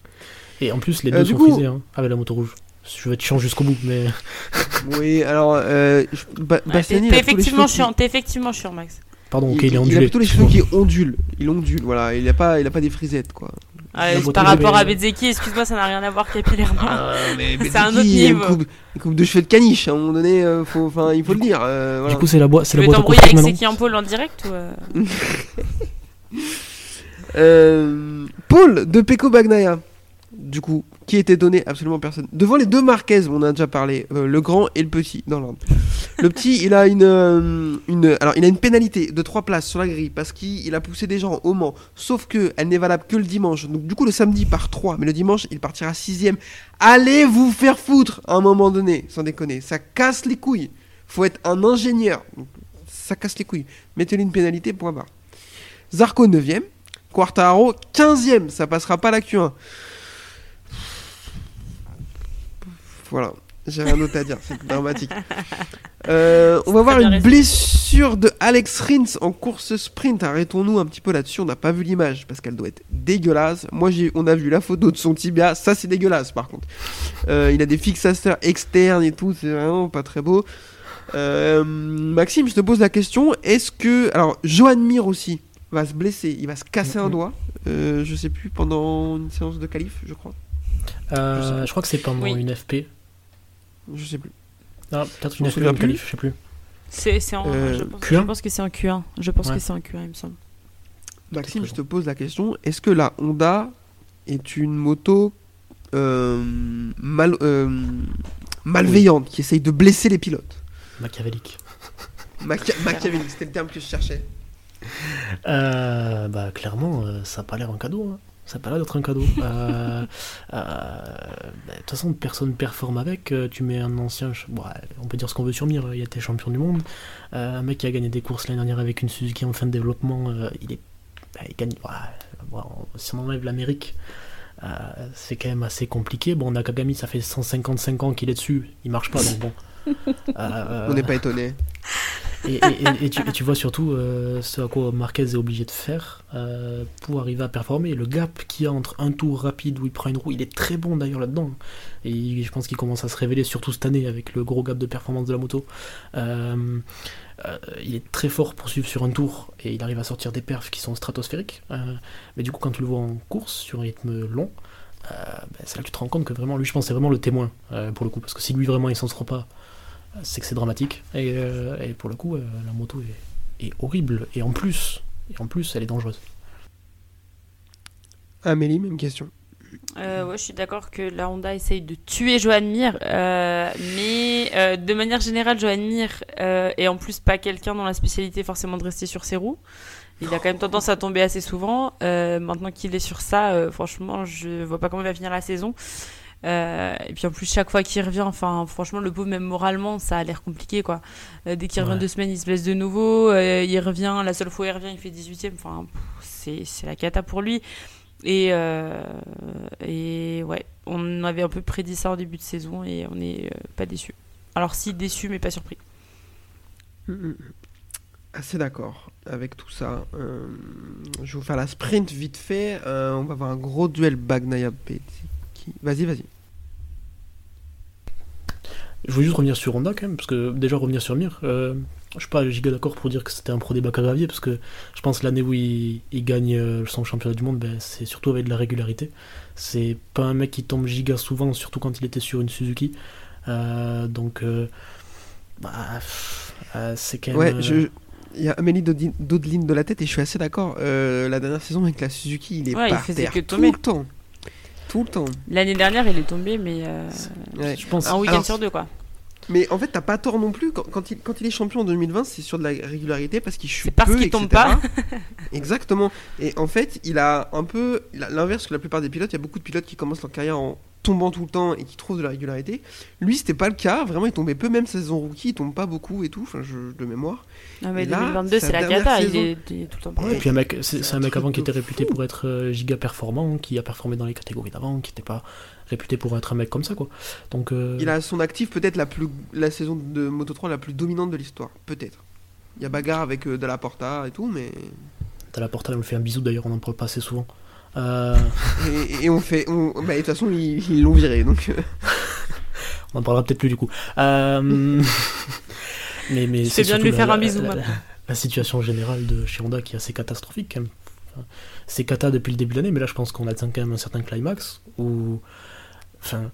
Et en plus, les Euh, deux du sont coup- frisés hein, avec la moto rouge. Je vais être chiant jusqu'au bout, mais Oui, alors, euh, je- Ba- Ouais, t'es il effectivement qui- chiant, t'es effectivement chiant, Max. pardon, ok, il, il, est il ondulé. a plutôt les cheveux qui ondulent. Il ondule, voilà. Il a pas, il a pas des frisettes, quoi. La par rapport à Bezeki, excuse-moi, ça n'a rien à voir capillairement. Ah, C'est un autre une niveau. coupe, une coupe de cheveux de caniche. À un moment donné, euh, faut, il faut le dire. euh, voilà. Du coup, c'est la, boi- tu la boîte à t'embrouiller confiture avec. Seki en pôle en direct ou euh Euh, Paul de Pecco Bagnaia, du coup, qui était donné absolument personne. Devant les deux Marquez, on a déjà parlé, euh, le grand et le petit dans l'ordre. Le petit, il a une, euh, une, alors il a une pénalité de 3 places sur la grille parce qu'il il a poussé des gens au Mans. Sauf que elle n'est valable que le dimanche. Donc du coup, le samedi par 3, mais le dimanche, il partira 6 Allez vous faire foutre à un moment donné, sans déconner. Ça casse les couilles. Faut être un ingénieur. Ça casse les couilles. Mettez-lui une pénalité, point barre. Zarco 9ème. Quartaro 15ème. Ça passera pas la Q1. Voilà. J'ai rien d'autre à dire. C'est dramatique. Euh, on va voir une résumé. blessure de Alex Rins en course sprint. Arrêtons-nous un petit peu là-dessus. On n'a pas vu l'image parce qu'elle doit être dégueulasse. Moi, j'ai, on a vu la photo de son tibia. Ça, c'est dégueulasse par contre. Euh, il a des fixateurs externes et tout. C'est vraiment pas très beau. Euh, Maxime, je te pose la question. Est-ce que. Alors, Johan Mir aussi va se blesser. Il va se casser un doigt. Euh, je sais plus, pendant une séance de qualif, je crois. Euh, je crois que c'est pendant Oui. une FP. Je sais plus. Ah, peut-être une FP qualif, je sais plus. C'est c'est en. Euh, je, pense, Q1? je pense que c'est en Q1. Je pense Ouais. que c'est en Q1, il me semble. Maxime, je te pose la question. Est-ce que la Honda est une moto euh, mal, euh, malveillante qui essaye de blesser les pilotes? Machiavélique. Machi- Machiavélique, c'était le terme que je cherchais. Euh, bah, clairement, euh, ça n'a pas l'air un cadeau. hein. Ça n'a pas d'être un cadeau. Euh, euh, bah, De toute façon, personne performe avec. Euh, Tu mets un ancien. on peut dire ce qu'on veut sur Mir. Il a été champion du monde. Un mec qui a gagné des courses l'année dernière avec une Suzuki en fin de développement. il est. bah, il gagne. si on enlève l'Amérique. c'est quand même assez compliqué. Bon, Nakagami, ça fait 155 ans qu'il est dessus. Il marche pas, donc bon. Euh, On n'est pas étonné. et, et- et- et tu, vois surtout euh, ce à quoi Marquez est obligé de faire euh, pour arriver à performer. Le gap qu'il y a entre un tour rapide où il prend une roue, il est très bon d'ailleurs là-dedans. Et je pense qu'il commence à se révéler surtout cette année avec le gros gap de performance de la moto. Euh, il est très fort pour suivre sur un tour et il arrive à sortir des perfs qui sont stratosphériques. Mais du coup, quand tu le vois en course sur un rythme long, ben, c'est là que tu te rends compte que vraiment, lui, je pense, c'est vraiment le témoin pour le coup. Parce que si lui vraiment il s'en sort pas, c'est que c'est dramatique. Et, euh, et pour le coup, euh, la moto est, est horrible. Et en plus, et en plus, elle est dangereuse. Amélie, même question. Euh, ouais, je suis d'accord que la Honda essaye de tuer Johan Mir, euh, mais euh, de manière générale, Johan Mir euh, est en plus pas quelqu'un dont la spécialité est forcément de rester sur ses roues. Il a quand même tendance à tomber assez souvent. Euh, maintenant qu'il est sur ça, euh, franchement, je vois pas comment il va finir la saison. Euh, et puis en plus, chaque fois qu'il revient, enfin, franchement, le pauvre, même moralement, ça a l'air compliqué, quoi. Euh, dès qu'il revient Ouais. deux semaines, il se blesse de nouveau. euh, il revient, la seule fois où il revient, il fait 18ème. Enfin, c'est c'est la cata pour lui. Et, euh, et ouais, on avait un peu prédit ça en début de saison et on n'est euh, pas déçu. Alors si déçu, mais pas surpris. Mm, Assez d'accord avec tout ça. Euh, je vais vous faire la sprint vite fait. Euh, on va avoir un gros duel Bagnaia Petit. Vas-y, vas-y. Je voulais juste revenir sur Honda quand même, parce que déjà revenir sur Mir, euh, je suis pas giga d'accord pour dire que c'était un pro débat gravier, parce que je pense que l'année où il, il gagne euh, son championnat du monde, ben, c'est surtout avec de la régularité. C'est pas un mec qui tombe giga souvent, surtout quand il était sur une Suzuki. Euh, donc, euh, bah, pff, euh, c'est quand même. Ouais, je. Il y a Amélie Dodeline de la tête et je suis assez d'accord. Euh, la dernière saison avec la Suzuki, il est Ouais, il par terre que tout le temps. Tout le temps. L'année dernière, il est tombé, mais euh, Ouais. je pense. un week-end sur deux, quoi. Mais en fait, t'as pas tort non plus. Quand, quand il, quand il est champion en 2020, c'est sur de la régularité parce qu'il chute C'est parce peu, qu'il tombe pas. Exactement. Et en fait, il a un peu l'inverse que la plupart des pilotes. Il y a beaucoup de pilotes qui commencent leur carrière en tombant tout le temps et qui trouvent de la régularité. Lui, c'était pas le cas. Vraiment, il tombait peu. Même sa saison rookie, il tombe pas beaucoup et tout. Enfin, je, de mémoire. Non, mais Et là, 2022, sa c'est la dernière cata. Il saison- est, il est tout le temps Ouais. Et puis un mec, c'est un un mec avant qui était réputé fou. pour être euh, giga performant, qui a performé dans les catégories d'avant, qui n'était pas réputé pour être un mec comme ça quoi. Donc euh, Il a son actif peut-être la plus la saison de Moto 3 la plus dominante de l'histoire. Peut-être. Il y a bagarre avec euh, De La Porta et tout, mais t'as la portale, on lui fait un bisou d'ailleurs, on en parle pas assez souvent. Euh, et, et on fait, on... bah, de toute façon ils l'ont viré donc. euh, on en parlera peut-être plus du coup. Euh, mais mais C'est bien de lui la- faire un la- bisou, la, maintenant. la situation générale de chez Honda qui est assez catastrophique quand même. Enfin, c'est cata depuis le début de l'année, mais là je pense qu'on atteint quand même un certain climax où, enfin,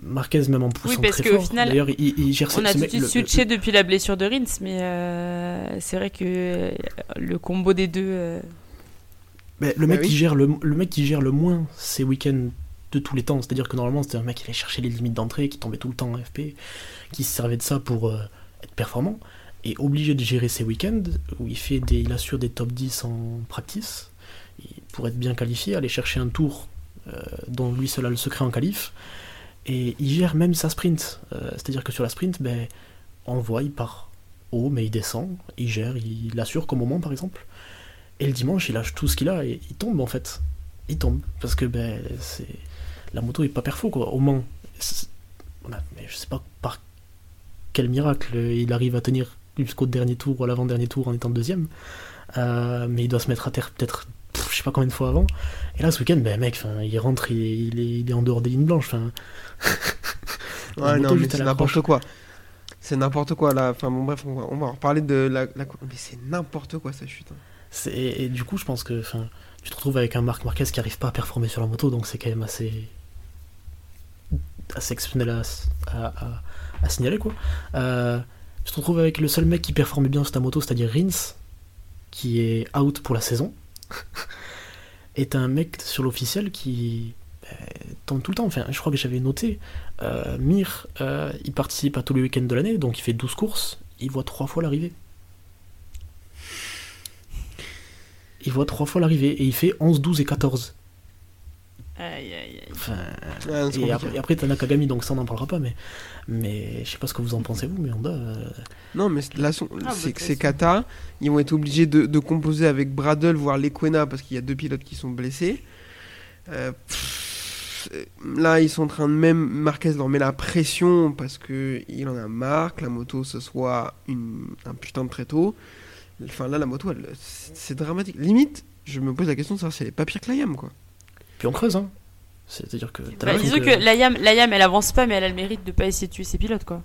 Marquez même en poussant parce très fort. final, D'ailleurs, il, il gère On a tout de suite le- depuis la blessure de Rins, mais euh, c'est vrai que le combo des deux. Mais le Bah mec oui. qui gère le, le mec qui gère le moins ses week-ends de tous les temps, c'est-à-dire que normalement c'était un mec qui allait chercher les limites d'entrée, qui tombait tout le temps en FP, qui se servait de ça pour euh, être performant, et obligé de gérer ses week-ends où il fait des, il assure des top 10 en practice et pour être bien qualifié, aller chercher un tour euh, dont lui seul a le secret en qualif, et il gère même sa sprint, Euh, c'est-à-dire que sur la sprint, ben on le voit, il part haut mais il descend, il gère, il, il assure comme au moment par exemple. Et le dimanche, il lâche tout ce qu'il a et il tombe en fait. Il tombe. Parce que ben, c'est... la moto est pas perfo quoi. Au Mans, mais je sais pas par quel miracle il arrive à tenir jusqu'au dernier tour ou à l'avant-dernier tour en étant deuxième. Euh, mais il doit se mettre à terre peut-être, je sais pas combien de fois avant. Et là, ce week-end, ben mec, il rentre, il est, il, est, il est en dehors des lignes blanches. 'fin. Ouais, non, mais c'est n'importe quoi. C'est n'importe quoi là. Enfin bon, bref, on va, on va en reparler de la. la- Mais c'est n'importe quoi sa chute. hein. Et, du coup, je pense que tu te retrouves avec un Marc Marquez qui arrive pas à performer sur la moto, donc c'est quand même assez, assez exceptionnel à, signaler. Quoi. Euh, tu te retrouves avec le seul mec qui performe bien sur ta moto, c'est-à-dire Rins, qui est out pour la saison. Et un mec sur l'officiel qui euh, tombe tout le temps. Enfin, je crois que j'avais noté. euh, Mir, il participe à tous les week-ends de l'année, donc il fait 12 courses. Il voit trois fois l'arrivée. Il voit trois fois l'arrivée et il fait 11, 12 et 14. Aïe, aïe, aïe. Enfin, Ouais, c'est et après, et après t'as Nakagami, donc ça on n'en parlera pas, mais, mais je sais pas ce que vous en pensez vous, mais Honda. euh, Non, mais là, son- Ah, c'est bah, que ces Kata, ils vont être obligés de, de composer avec Bradle, voire Lequena, parce qu'il y a deux pilotes qui sont blessés. Euh, pff, là, ils sont en train de même. Marquez leur met la pression parce que il en a marre que la moto ce soit une, un putain de tréteau. Enfin, là, la moto, c'est dramatique. Limite, je me pose la question de savoir si elle est pas pire que la Yam, quoi. Puis on creuse, hein. C'est-à-dire que. t'as Bah, disons que la Yam, la Yam, elle avance pas, mais elle a le mérite de pas essayer de tuer ses pilotes, quoi.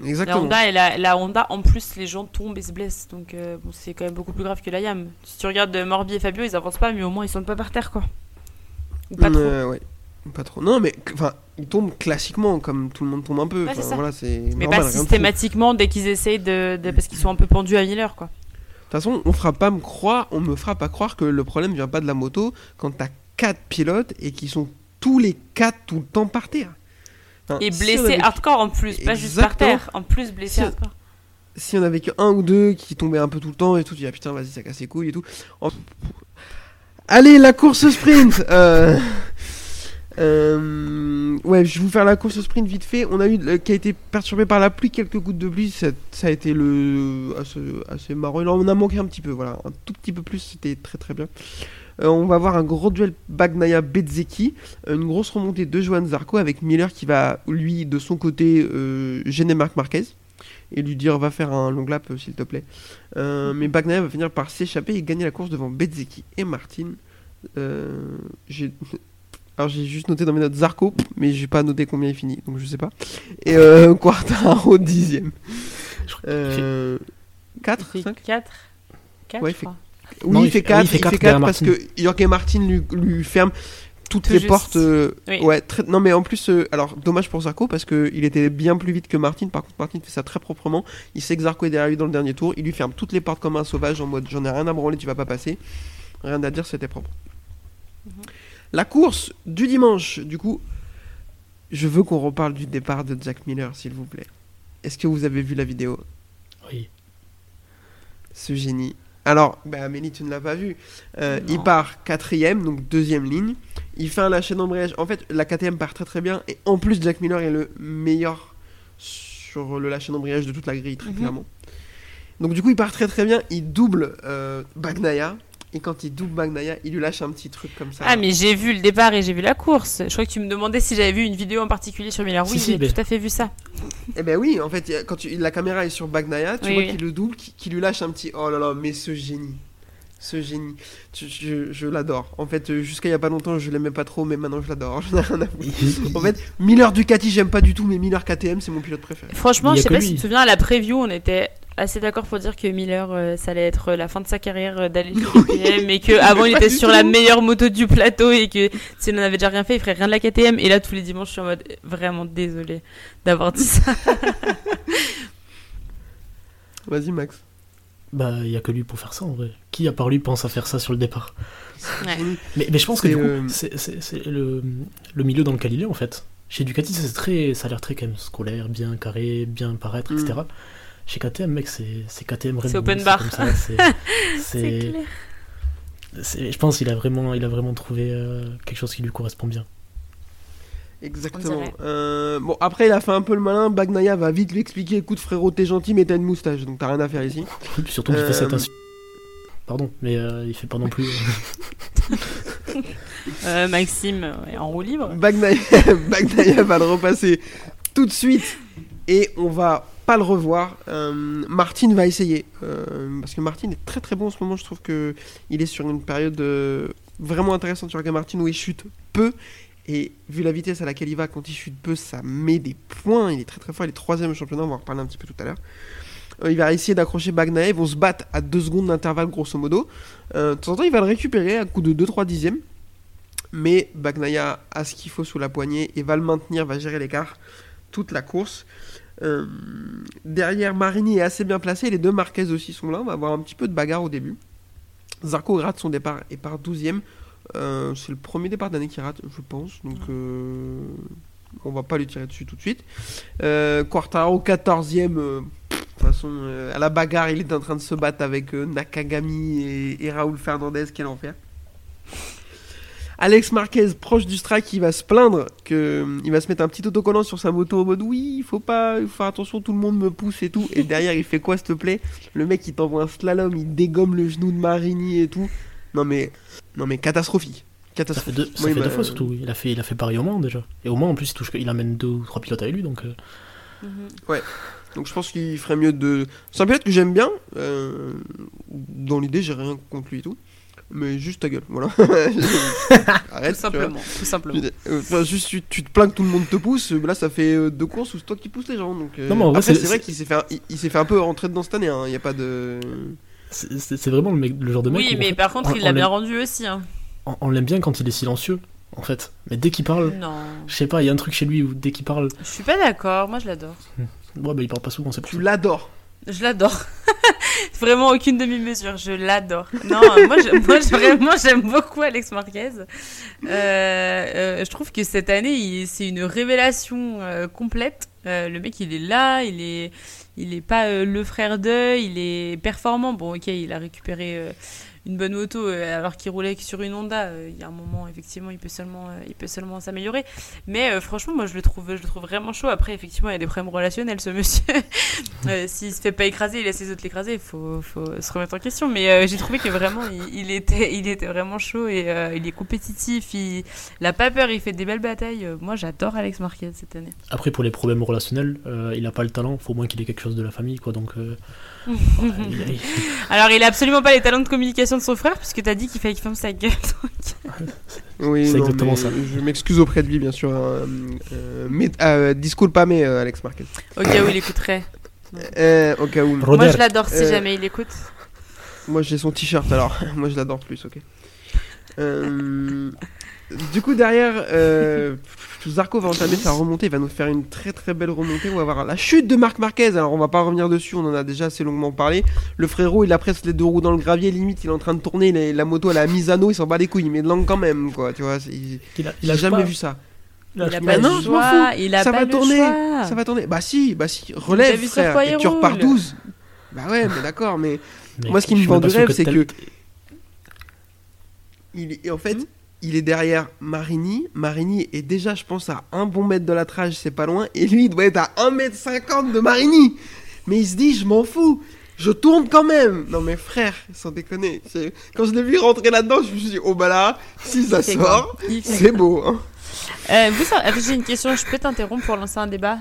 La Exactement. Honda, elle a- la Honda, en plus, les gens tombent et se blessent. Donc, euh, bon, c'est quand même beaucoup plus grave que la Yam. Si tu regardes euh, Morbi et Fabio, ils avancent pas, mais au moins, ils sont pas par terre, quoi. Ou pas trop. Euh, ouais. Pas trop. Non, mais enfin, ils tombent classiquement, comme tout le monde tombe un peu. Ouais, voilà, Mais normal, pas systématiquement dès qu'ils essayent de, de- Parce qu'ils sont un peu pendus à Miller, quoi. De toute façon, on fera pas me croire, on me fera pas croire que le problème vient pas de la moto quand t'as quatre pilotes et qui sont tous les quatre tout le temps par terre. Enfin, Et si blessés avait- hardcore en plus, pas juste par terre. En plus, blessés Si- hardcore. Si on avait que un ou deux qui tombaient un peu tout le temps et tout, tu dis ah putain vas-y ça casse les couilles et tout. En- Allez la course sprint. euh, euh, Ouais, je vais vous faire la course sprint vite fait. On a eu le- qui a été perturbé par la pluie, quelques gouttes de pluie. Ça, a été le assez, marrant. En a manqué un petit peu, voilà, un tout petit peu plus. C'était très très bien. Euh, on va avoir un gros duel Bagnaia Bezzecchi, une grosse remontée de Johan Zarco avec Miller qui va lui de son côté euh, gêner Marc Marquez et lui dire va faire un long lap euh, s'il te plaît. Euh, mais Bagnaia va finir par s'échapper et gagner la course devant Bezzecchi et Martin. Euh, alors j'ai juste noté dans mes notes Zarco, mais j'ai pas noté combien il finit, donc je sais pas. Et euh, Quartaro dixième. Je crois Euh, 4 Il fait 5 4 4 Ouais, je il fait- crois. Oui, Non, il il fait fait- 4, oui, il fait il quatre fait 4 derrière parce que Jorge Martin lui, lui ferme toutes Tout les juste. portes. euh, Oui. Ouais, très- non mais en plus, euh, alors dommage pour Zarco parce que il était bien plus vite que Martin. Par contre, Martin fait ça très proprement. Il sait que Zarco est derrière lui dans le dernier tour. Il lui ferme toutes les portes comme un sauvage en mode j'en ai rien à branler, tu vas pas passer. Rien à dire, c'était propre. Mhm. La course du dimanche, du coup, je veux qu'on reparle du départ de Jack Miller, s'il vous plaît. Est-ce que vous avez vu la vidéo? Oui. ce génie. Alors, bah, Amélie, tu ne l'as pas vu. Euh, il part quatrième, donc deuxième ligne. Il fait un lâcher d'embrayage. En fait, la KTM part très très bien. Et en plus, Jack Miller est le meilleur sur le lâcher d'embrayage de toute la grille, très Mhm. clairement. Donc du coup, il part très très bien. Il double euh, Bagnaia. Et quand il double Bagnaia, il lui lâche un petit truc comme ça. Ah, mais j'ai vu le départ et j'ai vu la course. Je crois que tu me demandais si j'avais vu une vidéo en particulier sur Miller. Oui, si, j'ai mais- tout à fait vu ça. Eh ben oui, en fait, quand tu- la caméra est sur Bagnaia, tu Oui, vois oui. qu'il le double, qu'il lui lâche un petit. Oh là là, mais ce génie. Ce génie. Je je l'adore. En fait, euh, jusqu'à il y a pas longtemps, je l'aimais pas trop, mais maintenant je l'adore. J'en ai rien à foutre. En fait, Miller Ducati, j'aime pas du tout, mais Miller KTM, c'est mon pilote préféré. Franchement, je sais pas lui. si tu te souviens, à la preview, on était assez d'accord pour dire que Miller, euh, ça allait être la fin de sa carrière euh, d'aller chez KTM et que avant il était sur tout. la meilleure moto du plateau et que s'il n'en avait déjà rien fait, il ferait rien de la KTM. Et là, tous les dimanches, je suis en mode vraiment désolé d'avoir dit ça. Vas-y, Max. Bah, il y a que lui pour faire ça en vrai. Qui à part lui pense à faire ça sur le départ? Ouais. Mais, mais je pense que C'est, du coup, euh, c'est le, le milieu dans lequel il est en fait. Chez Ducati, c'est très, ça a l'air très quand même scolaire, bien carré, bien paraître, Mm. etc. Chez KTM, mec, c'est c'est KTM Red C'est open bar. comme ça, c'est- C'est c'est- clair. c'est- Je pense qu'il a vraiment, il a vraiment trouvé euh, quelque chose qui lui correspond bien. Exactement. Euh, bon, après, il a fait un peu le malin. Bagnaia va vite lui expliquer écoute, frérot, t'es gentil, mais t'as une moustache, donc t'as rien à faire ici. Et puis surtout qu'il fait cette Euh, insu- Pardon, mais euh, il fait pas non plus. Euh, Maxime est en roue libre. Bagnaia, Bagnaia va le repasser tout de suite. Et on va pas le revoir. Euh, Martin va essayer. euh, parce que Martin est très très bon en ce moment. Je trouve que il est sur une période euh, vraiment intéressante sur Aga Martin où il chute peu. Et vu la vitesse à laquelle il va, quand il chute peu, ça met des points. Il est très très fort. Il est troisième championnat. On va en reparler un petit peu tout à l'heure. Euh, il va essayer d'accrocher Bagnaia. Ils vont se battre à 2 secondes d'intervalle, grosso modo. De temps en temps, il va le récupérer à coup de 2-3 dixièmes. Mais Bagnaia a ce qu'il faut sous la poignée et va le maintenir, va gérer l'écart toute la course. Euh, derrière, Marini est assez bien placé. Les deux Marquez aussi sont là. On va avoir un petit peu de bagarre au début. Zarco rate son départ et part 12ème. Euh, c'est le premier départ d'année qui rate, je pense. Donc, euh, on va pas lui tirer dessus tout de suite. Euh, Quartaro 14ème. euh, pff, de toute façon, à la bagarre, il est en train de se battre avec Nakagami et, et Raoul Fernandez. Quel enfer. Alex Marquez, proche du strike, il va se plaindre que il va se mettre un petit autocollant sur sa moto en mode oui, il faut pas, il faut faire attention, tout le monde me pousse et tout. Et derrière, il fait quoi, s'il te plaît? Le mec, il t'envoie un slalom, il dégomme le genou de Marini et tout. Non mais, non mais catastrophique, Ça fait catastrophique. deux, ça fait deux fois surtout. Il a fait, il a fait Paris au Mans déjà. Et au Mans en plus, il, touche, il amène deux ou trois pilotes avec lui. Donc, euh, Mhm. Donc je pense qu'il ferait mieux de. C'est un pilote que j'aime bien. euh, Dans l'idée, j'ai rien contre lui et tout. Mais juste ta gueule, voilà. Arrête, Tout simplement. Tout simplement. Enfin, juste tu, tu te plains que tout le monde te pousse. Là, ça fait euh, deux courses où c'est toi qui pousses les gens. Donc, euh, Non, mais en vrai, après, c'est- vrai qu'il s'est fait, un- il, il s'est fait un peu rentrer dedans cette année. Il n'y a pas de. c'est vraiment le, mec, le genre de mec. Oui, où, en mais fait, par contre, on- il l'a bien l'aime- rendu aussi. hein. On, on l'aime bien quand il est silencieux, en fait. Mais dès qu'il parle, Non. je sais pas, il y a un truc chez lui où dès qu'il parle, Je suis pas d'accord. Moi, je l'adore. ouais, bah, il parle pas souvent, c'est Tu l'adores. Je l'adore. vraiment aucune demi-mesure. Je l'adore. Non, moi, moi vraiment, j'aime beaucoup Alex Marquez. Euh, euh, je trouve que cette année, c'est une révélation euh, complète. Le mec, il est là, il est, il est pas le frère d'eux, il est performant. Bon, ok, il a récupéré une bonne moto euh, alors qu'il roulait sur une Honda. Euh, Il y a un moment, effectivement, il peut seulement, euh, il peut seulement s'améliorer. Mais franchement, moi, je le trouve, je le trouve vraiment chaud. Après, effectivement, il y a des problèmes relationnels, ce monsieur. S'il se fait pas écraser, il laisse les autres l'écraser. Il faut, faut se remettre en question. Mais j'ai trouvé que vraiment, il, était, il était vraiment chaud et il est compétitif. Il, il a pas peur. Il fait des belles batailles. Moi, j'adore Alex Marquez cette année. Après, pour les problèmes relationnels, il a pas le talent, faut au moins qu'il ait quelque chose de la famille, quoi. Donc, Alors, il a absolument pas les talents de communication de son frère, puisque t'as dit qu'il fallait qu'il ferme sa gueule. Oui, C'est non, exactement mais ça. Je m'excuse auprès de lui, bien sûr. Euh, euh, mais, euh, disculpa, mais euh, Alex Marquez. Au cas où il écouterait. Euh, au cas où. Moi, Roder, je l'adore si Euh, jamais il écoute. Moi j'ai son t-shirt alors, moi je l'adore plus, ok. Euh, du coup derrière, euh, Zarco va entamer sa remontée, il va nous faire une très très belle remontée, on va avoir la chute de Marc Marquez, alors on va pas revenir dessus, on en a déjà assez longuement parlé. Le frérot il a presque les deux roues dans le gravier, limite il est en train de tourner, la, la moto elle a mise à il s'en bat les couilles, mais de langue quand même quoi, tu vois, il, il a, il jamais pas- vu ça. il a- Il a il pas non, le choix. Il a ça pas va le tourner, choix. ça va tourner. Bah si, bah si, relève vu frère, il et tu repars roule 12. Bah ouais, mais d'accord, mais Moi, ce qui me vend du rêve, c'est que- Il est, et en fait, Hmm. Il est derrière Marini. Marini est déjà, je pense, à un bon mètre de la trage, c'est pas loin. Et lui, il doit être à 1m50 de Marini. Mais il se dit, je m'en fous. Je tourne quand même. Non, mais frère, sans déconner. Quand je l'ai vu rentrer là-dedans, je me suis dit, oh bah là, si ça sort, c'est beau. Hein. Euh, attends, j'ai une question. Je peux t'interrompre pour lancer un débat?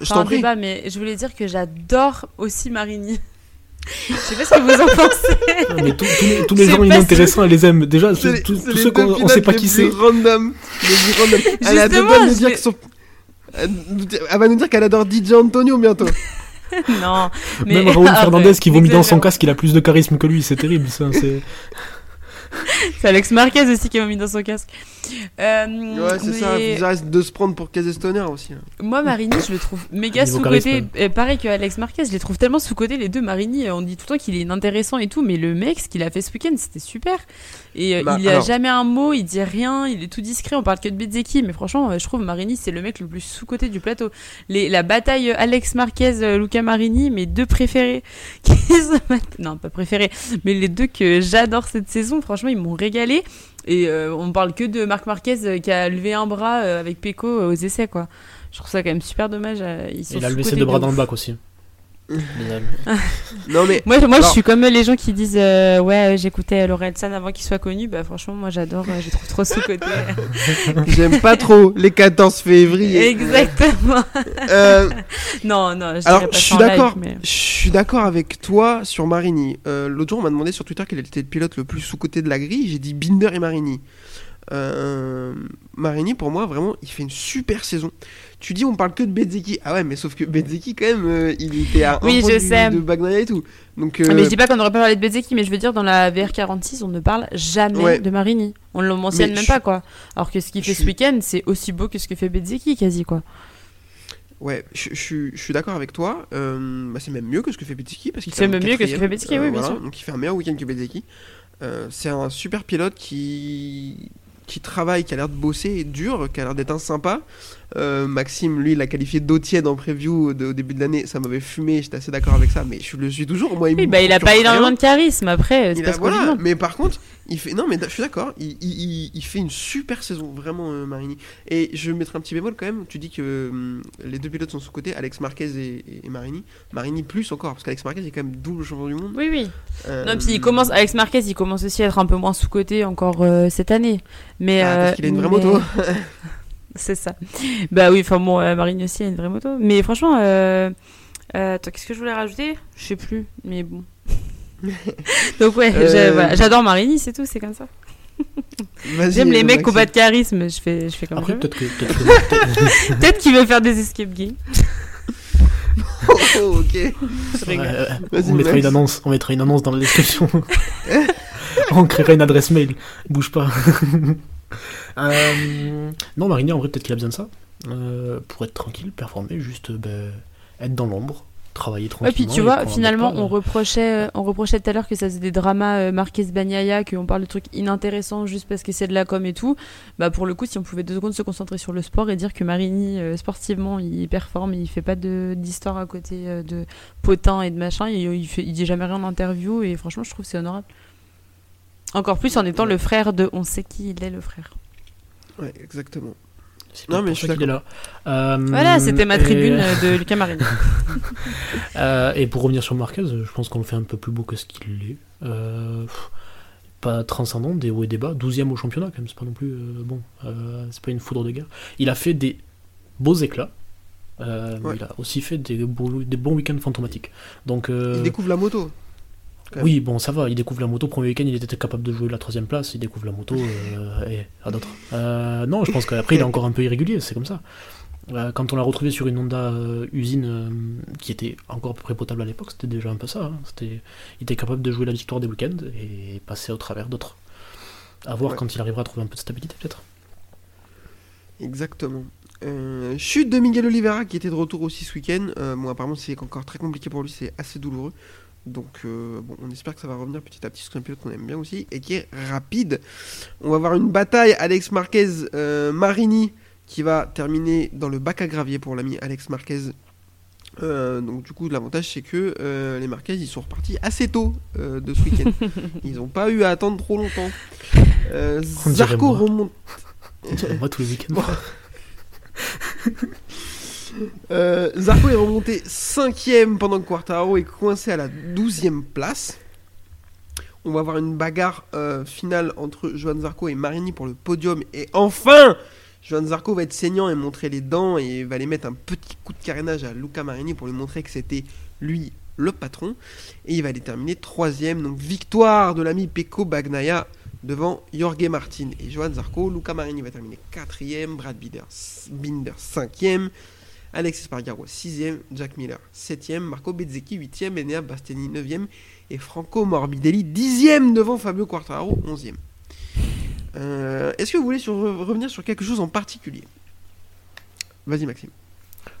Je Enfin, t'en un prie. débat, mais je voulais dire que j'adore aussi Marini. Je sais pas ce que vous en pensez. Mais tous- tous les, tous les gens inintéressants, elle les aime. Déjà, tous ceux qu'on sait pas qui c'est. Random. Elle a nous dire Elle va nous dire qu'elle adore DJ Antonio bientôt. non, mais Même Raoul Fernandez qui vomit dans son n'exagère casque, il a plus de charisme que lui, c'est terrible. Ça, c'est... Alex Marquez aussi qui m'a mis dans son casque. Euh, Ouais, c'est ça. mais Ils arrêtent de se prendre pour Casestoner aussi. hein. Moi, Marini, je le trouve méga sous-côté. Euh, Pareil que Alex Marquez, je les trouve tellement sous-côté, les deux. Marini, euh, on dit tout le temps qu'il est inintéressant et tout, mais le mec, ce qu'il a fait ce week-end, c'était super. Et euh, Bah, il a alors- jamais un mot, il dit rien, il est tout discret, on parle que de Bezeki, mais franchement, euh, je trouve Marini, c'est le mec le plus sous-côté du plateau. Les, la bataille euh, Alex Marquez, Luca Marini, mes deux préférés, qui se battent- non, pas préférés, mais les deux que j'adore cette saison, franchement, ils m'ont régalé. Et euh, on parle que de Marc Marquez qui a levé un bras avec Pecco aux essais, quoi. Je trouve ça quand même super dommage. Ils sont Il a le sous-cotés WC de bras dans le bac aussi. Non mais Moi, moi je suis comme les gens qui disent euh, Ouais, j'écoutais Laurel San avant qu'il soit connu. Bah, franchement, moi j'adore, euh, je trouve trop sous-côté. j'aime pas trop les 14 février. Exactement. Euh, non, non, je Alors, je suis d'accord. mais- Je suis d'accord avec toi sur Marini. Euh, L'autre jour, on m'a demandé sur Twitter quel était le pilote le plus sous-côté de la grille. J'ai dit Binder et Marini. Euh, Marini, pour moi, vraiment, il fait une super saison. Tu dis, on parle que de Bezzeki. Ah ouais, mais sauf que Bezzeki, quand même, euh, il était à un Oui, point je du- sais. de Bagnaia et tout. Donc, Ah, euh, mais je dis pas qu'on aurait pas parlé de Bezeki, mais je veux dire, dans la VR46, on ne parle jamais Ouais. de Marini. On ne le mentionne Mais même pas, quoi. Alors que ce qu'il fait ce week-end, c'est aussi beau que ce que fait Bezeki, quasi, quoi. Ouais, je, je suis- je suis d'accord avec toi. Euh, bah, c'est même mieux que ce que fait qu'il C'est même mieux que ce que fait Bezzeki, oui, bien sûr. Donc il fait un meilleur week-end que Bezzeki. Euh, c'est un super pilote qui qui travaille, qui a l'air de bosser dur, qui a l'air d'être un sympa. Euh, Maxime, lui, l'a qualifié d'eau tiède en preview de- au début de l'année. Ça m'avait fumé, j'étais assez d'accord avec ça, mais je le suis toujours. Moi, il Oui, bah, il a pas énormément de charisme, après, Il a- voilà, mais par contre, il fait. Non, mais je suis d'accord. Il, il- il- il fait une super saison, vraiment, euh, Marini. Et je mettrai un petit bémol quand même. Tu dis que hum, les deux pilotes sont sous côté, Alex Marquez et, et Marini. Marini plus encore, parce qu'Alex Marquez est quand même double champion du monde. Oui, oui. Euh, Non, puis il commence, Alex Marquez, il commence aussi à être un peu moins sous-côté encore euh, cette année. Mais, Ah, parce qu'il a une vraie mais- moto. C'est ça. Bah oui, enfin bon, euh, Marine aussi a une vraie moto. Mais franchement, euh, euh, attends, qu'est-ce que je voulais rajouter? Je sais plus, mais bon. Donc ouais, Euh, voilà, j'adore Marini, c'est tout, c'est comme ça. J'aime les mecs qui ont Maxime. pas de charisme, je fais, je fais comme Après, ça. peut-être que. Peut-être que- peut-être- Peut-être qu'il veut faire des escape games. Oh, ok. Je rigole. On mettra une annonce, on mettra une annonce dans la description. on créera une adresse mail. Bouge pas. Euh, non, Marini, en vrai, peut-être qu'il a besoin de ça. Euh, pour être tranquille, performer, juste euh, ben, être dans l'ombre, travailler tranquillement. puis tu et vois, finalement, on reprochait, on reprochait tout à l'heure que ça faisait des dramas euh, Marquez Bagnaia, qu'on parle de trucs inintéressants juste parce que c'est de la com et tout. Bah pour le coup, si on pouvait deux secondes se concentrer sur le sport et dire que Marini, euh, sportivement, il performe, il fait pas d'histoire à côté euh, de potins et de machin, il, il, fait, il dit jamais rien en interview et franchement, je trouve que c'est honorable. Encore plus en étant le frère de, on sait qui il est le frère. Ouais, exactement. C'est Non, mais pour je suis ça qu'il est là. Euh, Voilà, c'était ma tribune euh, de Lucas Marini. Euh, et pour revenir sur Marquez, je pense qu'on le fait un peu plus beau que ce qu'il est. Euh, pas transcendant, des hauts et des bas. 12ème au championnat, quand même, c'est pas non plus. euh, bon, euh, c'est pas une foudre de guerre. Il a fait des beaux éclats. euh, Ouais. Il a aussi fait des, beaux- des bons week-ends fantomatiques. Donc, euh, Il découvre la moto. Oui, bon, ça va. Il découvre la moto. Premier week-end, il était capable de jouer la troisième place. Il découvre la moto euh, et à d'autres. Euh, non, je pense qu'après, il est encore un peu irrégulier. C'est comme ça. Euh, quand on l'a retrouvé sur une Honda usine qui était encore à peu près potable à l'époque, c'était déjà un peu ça. hein. C'était, il était capable de jouer la victoire des week-ends et passer au travers d'autres. À voir Ouais. quand il arrivera à trouver un peu de stabilité, peut-être. Exactement. Euh, chute de Miguel Oliveira qui était de retour aussi ce week-end. Euh, bon, apparemment, c'est encore très compliqué pour lui, c'est assez douloureux. Donc, euh, bon, on espère que ça va revenir petit à petit. C'est un pilote qu'on aime bien aussi et qui est rapide. On va avoir une bataille Alex Marquez euh, Marini qui va terminer dans le bac à gravier pour l'ami Alex Marquez. Euh, donc du coup l'avantage c'est que euh, les Marquez ils sont repartis assez tôt euh, de ce week-end. ils n'ont pas eu à attendre trop longtemps. Euh, Zarco remonte On dirait moi tous les week-ends. Euh, Zarco est remonté 5ème pendant que Quartaro est coincé à la 12ème place. On va avoir une bagarre euh, finale entre Johan Zarco et Marini pour le podium. Et enfin, Johan Zarco va être saignant et montrer les dents et va aller mettre un petit coup de carénage à Luca Marini pour lui montrer que c'était lui le patron. Et il va aller terminer 3ème. Donc victoire de l'ami Pecco Bagnaia devant Jorge Martin et Johan Zarco. Luca Marini va terminer 4ème, Brad Binder, Binder 5ème, Alexis Spargaro 6ème, Jack Miller 7ème, Marco Bezzecchi 8ème, Enea Bastiani 9ème et Franco Morbidelli 10ème devant Fabio Quartararo 11ème. Euh, Est-ce que vous voulez revenir sur quelque chose en particulier? Vas-y Maxime.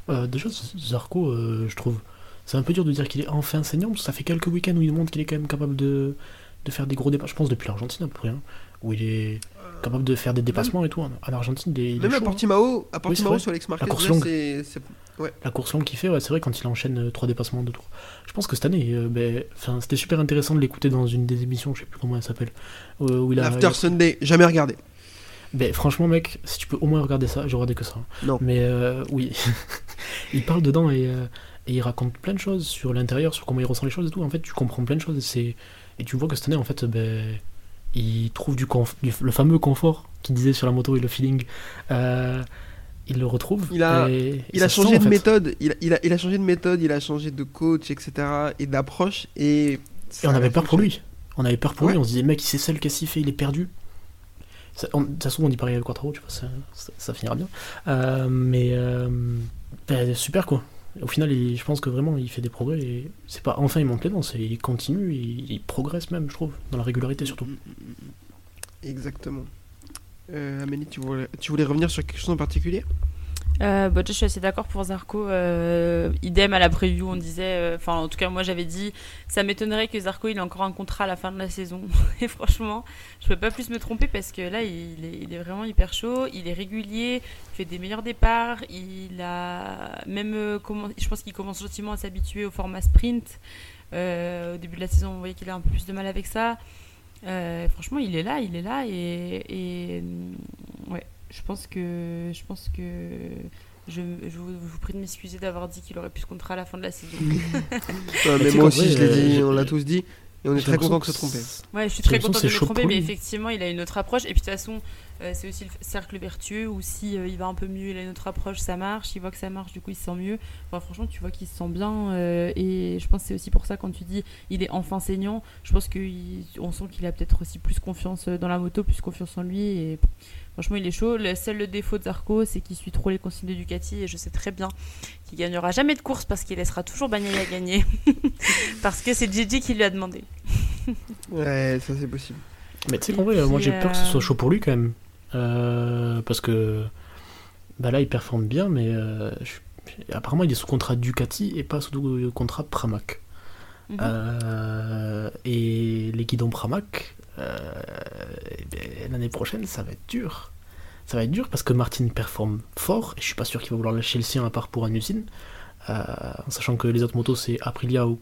Euh, déjà, Zarco, euh, je trouve, c'est un peu dur de dire qu'il est enfin saignant, parce que ça fait quelques week-ends où il montre qu'il est quand même capable de, faire des gros dépassements. Je pense depuis l'Argentine à peu près, hein, où il est capable de faire des dépassements et tout. En, en Argentine, est Même à hein. Portimao, à Portimao sur Alex Marquez, course là, longue. c'est- c'est- La course longue qu'il fait, ouais, c'est vrai, quand il enchaîne euh, trois dépassements en deux tours. Je pense que cette année, euh, ben, c'était super intéressant de l'écouter dans une des émissions, je sais plus comment elle s'appelle. euh, où il a, l'After Sunday, jamais regardé. Ben, franchement, mec, si tu peux au moins regarder ça, j'ai regardé que ça. hein. Non. Mais euh, oui, il parle dedans et, Et il raconte plein de choses sur l'intérieur, sur comment il ressent les choses et tout. En fait, tu comprends plein de choses. Et, c'est- et tu vois que cette année, en fait, ben, il trouve du, conf- du- le fameux confort qu'il disait sur la moto et le feeling. Euh, il le retrouve. Il a- et- Il a changé sent, en de fait. méthode, il a, il, a, il a changé de méthode, il a changé de coach, etc. et d'approche. Et, on avait peur pour lui. On avait peur pour Ouais. lui. On se disait, mec, il sait seul, qu'est-ce qu'il fait Il est perdu. Ça- on- De toute façon, on dit pareil avec Quattro, tu vois, ça, ça- ça finira bien. Euh, mais euh, ben, super quoi. Au final, je pense que vraiment, il fait des progrès. C'est pas enfin il monte les dents, c'est il continue, il, il progresse même, je trouve, dans la régularité surtout. Exactement. Euh, Amélie, tu voulais, tu voulais revenir sur quelque chose en particulier? Euh, bah, je suis assez d'accord pour Zarco. euh, idem à la preview, on disait. euh, Enfin, en tout cas, moi j'avais dit. Ça m'étonnerait que Zarco il ait encore un contrat à la fin de la saison. Et franchement, je peux pas plus me tromper parce que là, il est, vraiment hyper chaud. Il est régulier. Il fait des meilleurs départs. Il a même. je pense qu'il commence gentiment à s'habituer au format sprint. Au début de la saison, on voyait qu'il a un peu plus de mal avec ça. Franchement, il est là, il est là. Et, ouais, je pense que. Je pense que. Je, je vous, je vous prie de m'excuser d'avoir dit qu'il aurait plus ce contrat à la fin de la saison. Ouais, Mais moi aussi, vrai, je l'ai euh, dit, on l'a tous dit. Et on est très content que se tromper. Ouais, je suis très que de me tromper, mais effectivement, il a une autre approche. Et puis de toute façon, c'est aussi le cercle vertueux où si euh, il va un peu mieux, il a une autre approche, ça marche. Il voit que ça marche, du coup, il se sent mieux. Enfin, franchement, tu vois qu'il se sent bien. euh, et je pense que c'est aussi pour ça, quand tu dis il est enfin saignant, je pense qu'on sent qu'il a peut-être aussi plus confiance euh, dans la moto, plus confiance en lui. Et franchement, il est chaud. Le seul le défaut de Zarco, c'est qu'il suit trop les consignes de Ducati. Et je sais très bien qu'il gagnera jamais de course parce qu'il laissera toujours Bagnaia gagner. parce que c'est Gigi qui lui a demandé. Ouais, ça c'est possible. Mais tu sais qu'en vrai, euh, moi j'ai peur que ce euh, soit chaud pour lui quand même. Euh, parce que bah là, il performe bien, mais euh, je- apparemment, il est sous contrat Ducati et pas sous contrat Pramac. Mhm. Euh, et les guidons Pramac, eh ben, l'année prochaine, ça va être dur. Ça va être dur parce que Martin performe fort et je suis pas sûr qu'il va vouloir lâcher le sien à part pour une usine. Euh, en sachant que les autres motos, c'est Aprilia ou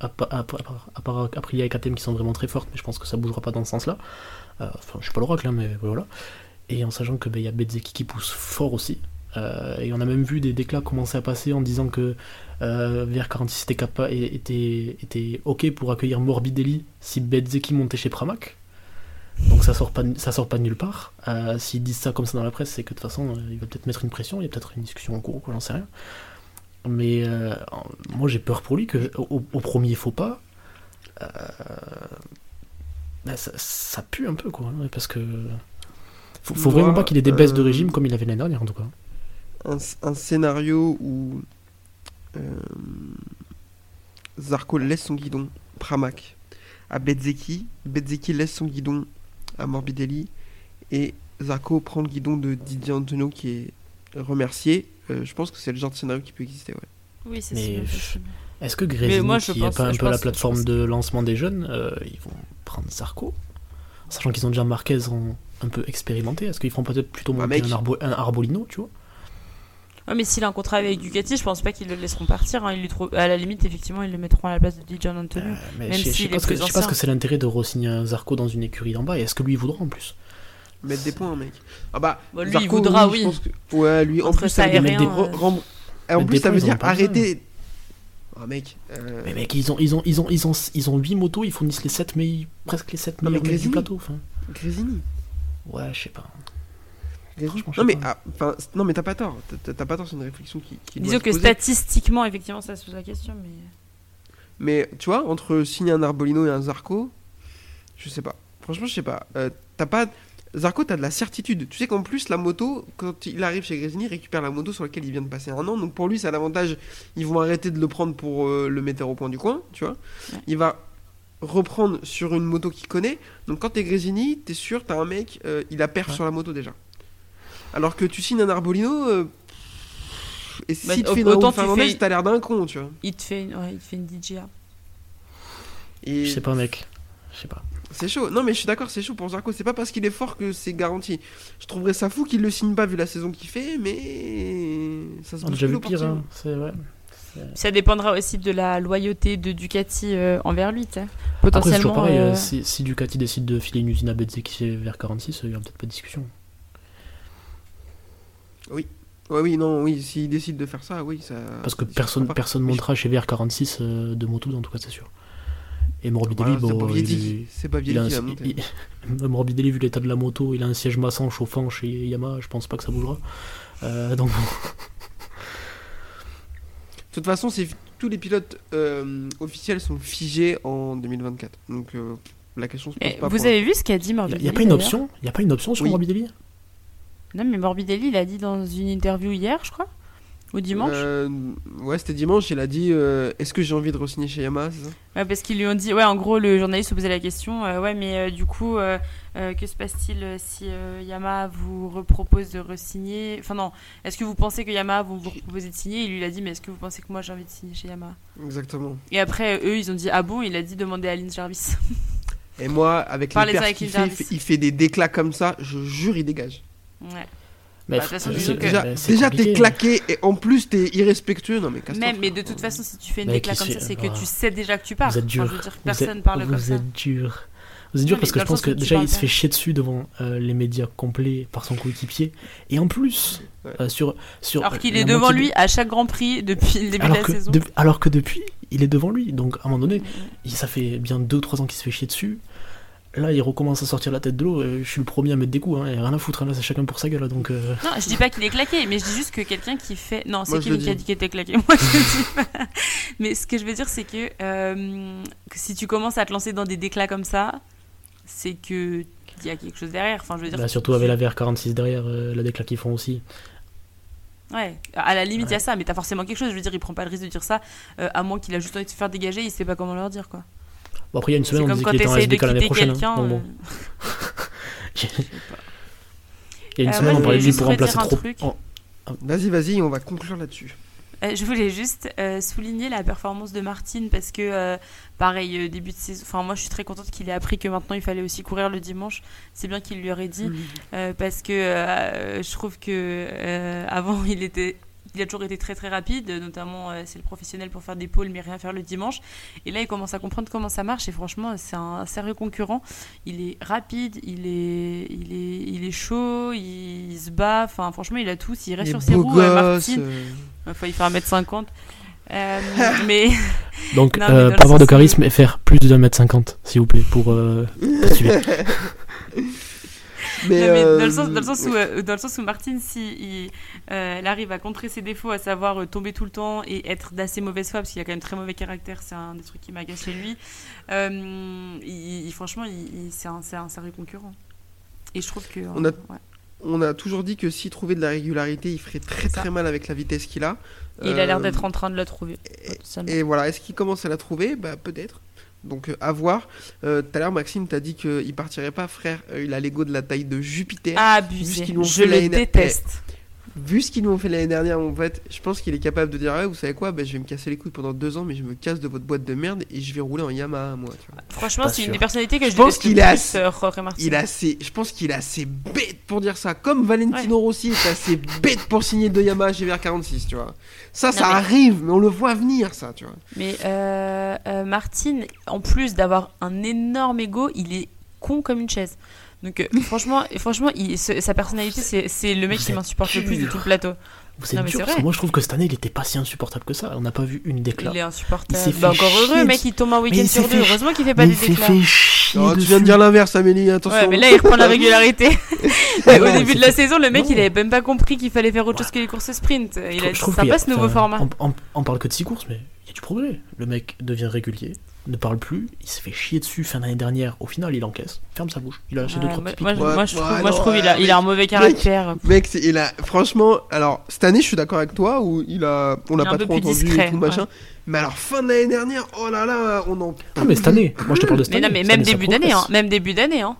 à, part- Aprilia et KTM qui sont vraiment très fortes, mais je pense que ça bougera pas dans ce sens-là. Euh, Enfin, je suis pas l'oracle, hein, mais voilà. Et en sachant que ben, y a Bezzeki qui pousse fort aussi. Euh, et on a même vu des déclats commencer à passer en disant que euh, VR46 était, était, ok pour accueillir Morbidelli si Bezzeki montait chez Pramac. Donc ça sort pas, ça sort pas de nulle part. Euh, S'ils disent ça comme ça dans la presse, c'est que de toute façon, euh, il va peut-être mettre une pression, il y a peut-être une discussion en cours, j'en sais rien. Mais euh, moi j'ai peur pour lui que au, au premier faux pas, ben, ça, ça pue un peu quoi, hein, parce que faut, faut Moi, vraiment pas qu'il ait des baisses de euh, régime comme il avait l'année dernière en tout cas. Un, un scénario où euh, Zarco laisse son guidon Pramac à Bezzeki, Bezzeki laisse son guidon à Morbidelli et Zarco prend le guidon de Didier Antonio qui est remercié. Euh, je pense que c'est le genre de scénario qui peut exister. Ouais. Oui, c'est sûr. Est-ce que Grésini, moi, je qui est pense- pas un peu la pense- je plateforme de lancement des jeunes, euh, ils vont prendre Zarco Sachant qu'ils ont déjà Marquez en- un peu expérimenté, est-ce qu'ils feront peut-être plutôt Bah, monter mec. un, Arbo- un Arbolino, tu vois? Ouais, mais s'il a un contrat avec Ducati, je pense pas qu'ils le laisseront partir. hein. Ils À la limite, effectivement, ils le mettront à la place de Dijon Antonio. Euh, mais Même je sais- s'il pas que- je pas ce que c'est l'intérêt de re-signer un Zarco dans une écurie d'en bas, et est-ce que lui il voudra en plus? Mettre des points, mec. Ah bah, Bon, lui, il voudra, oui. pense que- Ouais, lui, en Entre plus, ça veut dire des euh, en plus, ça veut en dire arrêter. Ah, mec. euh, Mais mec, ils ont, ils ont, ils ont, ils ont, ils ont 8 motos, ils fournissent les 7 meilleurs, presque les 7 Non, mais meilleurs mecs du plateau. Enfin, Grésini. ouais, je sais pas. Non, mais, pas. ah, non, mais t'as pas tort. T'as- pas tort, c'est une réflexion qui, qui doit Disons se que poser. statistiquement, effectivement, ça se pose la question. Mais... Mais tu vois, entre signer un Arbolino et un Zarco, je sais pas. Franchement, je sais pas. Euh, t'as pas. Zarco, t'as de la certitude. Tu sais qu'en plus, la moto, quand il arrive chez Grésini, il récupère la moto sur laquelle il vient de passer un an. Donc pour lui, c'est l'avantage. Ils vont arrêter de le prendre pour euh, le mettre au point du coin, tu vois. Ouais. Il va reprendre sur une moto qu'il connaît. Donc quand t'es Grésini, t'es sûr, t'as un mec, euh, il a perf Ouais. sur la moto déjà. Alors que tu signes un Arbolino. euh, et si Bah, tu au- fais une autant Raoul tu Fernandez, fais- t'as l'air d'un con, tu vois. Il te fait une, ouais, il te fait une DJA. Et... Je sais pas, mec. Je sais pas. C'est chaud. Non, mais je suis d'accord, c'est chaud pour Zarco. C'est pas parce qu'il est fort que c'est garanti. Je trouverais ça fou qu'il le signe pas vu la saison qu'il fait, mais ça se On a déjà vu pire, hein. C'est ouais. Ça dépendra aussi de la loyauté de Ducati euh, envers lui. sais. Après, c'est Potentiellement. toujours pareil. euh, euh, si, si Ducati décide de filer une usine à Bezzeki vers 46, il y aura peut-être pas de discussion. Ouais, oui, non, oui, s'il décide de faire ça, oui, ça. Parce que personne, personne montera chez VR46 euh, de moto, en tout cas, c'est sûr. Et Morbidelli, Voilà, bon, il. C'est il qui va monter. il- Morbidelli, vu l'état de la moto, il a un siège massant chauffant chez Yamaha, je pense pas que ça bougera. Euh, donc, De toute façon, tous les pilotes euh, officiels sont figés en 2024. Donc euh, la question se pose Et pas. vous avez vu ce qu'a dit il Morbidelli n'y a pas une option? Il y a pas une option sur Oui. Morbidelli? Non, mais Morbidelli, il a dit dans une interview hier, je crois, ou dimanche. Euh, ouais, c'était dimanche. Il a dit euh, Est-ce que j'ai envie de re-signer chez Yamaha ça? Ouais, parce qu'ils lui ont dit, ouais, en gros, le journaliste se posait la question, euh, ouais, mais du coup, que se passe-t-il si Yamaha vous repropose de re-signer? Enfin, non, est-ce que vous pensez que Yamaha vous, vous propose de signer? Il lui a dit, mais est-ce que vous pensez que moi j'ai envie de signer chez Yamaha? Exactement. Et après, eux, ils ont dit, ah bon? Il a dit, demandez à Lynn Jarvis. Et moi, avec les qu'il les fait, il Jarvis. fait, il fait des déclats comme ça. Je jure, il dégage. ouais. Mais Bah, façon, que- Déjà, t'es compliqué. claqué et en plus t'es irrespectueux. Non mais Même, mais de toute façon, si tu fais une Bah, déclat qui comme ça, c'est que Ah. tu sais déjà que tu pars. Vous êtes dur. Enfin, je veux dire, Vous personne êtes- parle vous comme ça. êtes dur. Vous êtes dur Non, parce que je pense que déjà il se fait chier dessus devant euh, les médias complets par son coéquipier et en plus Ouais. euh, sur sur Alors qu'il la est devant moitié lui à chaque Grand Prix depuis le début de la que, saison. de- alors que depuis il est devant lui donc à un moment donné il- ça fait bien 2-3 ans qu'il se fait chier dessus là il recommence à sortir la tête de l'eau je suis le premier à mettre des coups hein, et rien à foutre hein, là c'est chacun pour sa gueule donc euh, Non, je dis pas qu'il est claqué, mais je dis juste que quelqu'un qui fait. Non, c'est Kevin qui a dit qu'il était claqué. Moi, je le dis pas. Mais ce que je veux dire, c'est que, euh, que si tu commences à te lancer dans des déclats comme ça, c'est que il y a quelque chose derrière. Enfin, je veux dire. bah, surtout avec la VR46 derrière euh, la déclat qu'ils font aussi Ouais, à la limite, il y a ça, mais t'as forcément quelque chose. Je veux dire, il prend pas le risque de dire ça, euh, à moins qu'il a juste envie de se faire dégager, il sait pas comment leur dire, quoi. Bon après il y a une semaine on comme disait quand qu'il était en SDK l'année prochaine hein, quelqu'un. donc bon euh, il y a une Euh, semaine moi, on parlait de lui juste pour remplacer trop truc. en- Vas-y, vas-y, on va conclure là-dessus. Euh, je voulais juste euh, souligner la performance de Martine parce que, euh, pareil, euh, début de saison. Enfin, moi, je suis très contente qu'il ait appris que maintenant il fallait aussi courir le dimanche. C'est bien qu'il lui aurait dit euh, parce que euh, je trouve que euh, avant il était. Il a toujours été très très rapide, notamment euh, c'est le professionnel pour faire des pôles mais rien faire le dimanche. Et là il commence à comprendre comment ça marche et franchement c'est un sérieux concurrent. Il est rapide, il est, il est, il est chaud, il, se bat, enfin franchement il a tout. S'il reste sur ses roues, euh, gosses, Martine, euh, Enfin, il fait 1m50. Euh, mais donc Non, mais euh, pas avoir de charisme et faire plus d'un mètre cinquante s'il vous plaît pour euh, postuler. Mais, Non, mais euh, dans, le sens, dans, le sens où, dans le sens où Martine, si il, euh, elle arrive à contrer ses défauts, à savoir euh, tomber tout le temps et être d'assez mauvaise foi, parce qu'il a quand même très mauvais caractère, c'est un des trucs qui m'agace chez lui. euh, il- il- franchement, il, il- c'est un, sérieux concurrent. Et je trouve que. On a- ouais. on a toujours dit que s'il trouvait de la régularité, il ferait très ça. très mal avec la vitesse qu'il a. Et il a l'air d'être en train de la trouver. Et voilà, est-ce qu'il commence à la trouver? Bah peut-être. Donc euh, à voir. Euh, Tout à l'heure, Maxime t'a dit qu'il partirait pas, frère. Euh, il a l'ego de la taille de Jupiter. Ah, abusé. Je le déteste. Vu ce qu'ils nous ont fait l'année dernière, en fait, je pense qu'il est capable de dire ouais, vous savez quoi bah, Je vais me casser les couilles pendant deux ans, mais je me casse de votre boîte de merde et je vais rouler en Yamaha, moi. Tu vois. Franchement, c'est une des personnalités que Je je, pense qu'il assez- euh. Il est assez, je pense qu'il est assez bête pour dire ça. Comme Valentino Rossi est assez bête pour signer deux Yamaha GVR46, tu vois. Ça, ça mais- arrive, mais on le voit venir, ça, tu vois. Mais euh, euh, Martine, en plus d'avoir un énorme ego, il est con comme une chaise. Donc euh, franchement, franchement, il- ce- sa personnalité, c'est le mec qui m'insupporte le plus de tout le plateau. Vous êtes dur moi je trouve que cette année il était pas si insupportable que ça. On n'a pas vu une déclat. Il est Il insupportable. fait Bah, encore heureux, le mec, il tombe un week-end il sur deux. Heureusement qu'il fait pas Mais des il s'est déclats. fait chier. Oh, tu viens de dire l'inverse, Amélie, attention. Ouais, mais là, il reprend la régularité. Ouais, Au début de la saison, le mec, non. il avait même pas compris qu'il fallait faire autre Ouais. chose que les courses sprint. Il Je a trouve- sympa qu'il y a- ce nouveau enfin, format. On, on- on parle que de 6 courses, mais il y a du progrès. Le mec devient régulier, ne parle plus, il s'est fait chier dessus fin d'année dernière. Au final, il encaisse, ferme sa bouche. Il a lâché Ouais, deux trois moi, petits moi, pics. Ouais, moi, je ouais, trouve, moi, je non, trouve il a, ouais, il a un mauvais caractère. Mec, il a franchement. Alors cette année, je suis d'accord avec toi où il a, on l'a pas trop entendu discret, et tout machin. Mais alors fin de l'année dernière, oh là là, on en. Ah, mais cette année, moi je te parle de cette Mais année. non, mais Cette même année, début d'année, hein. Même début d'année, hein.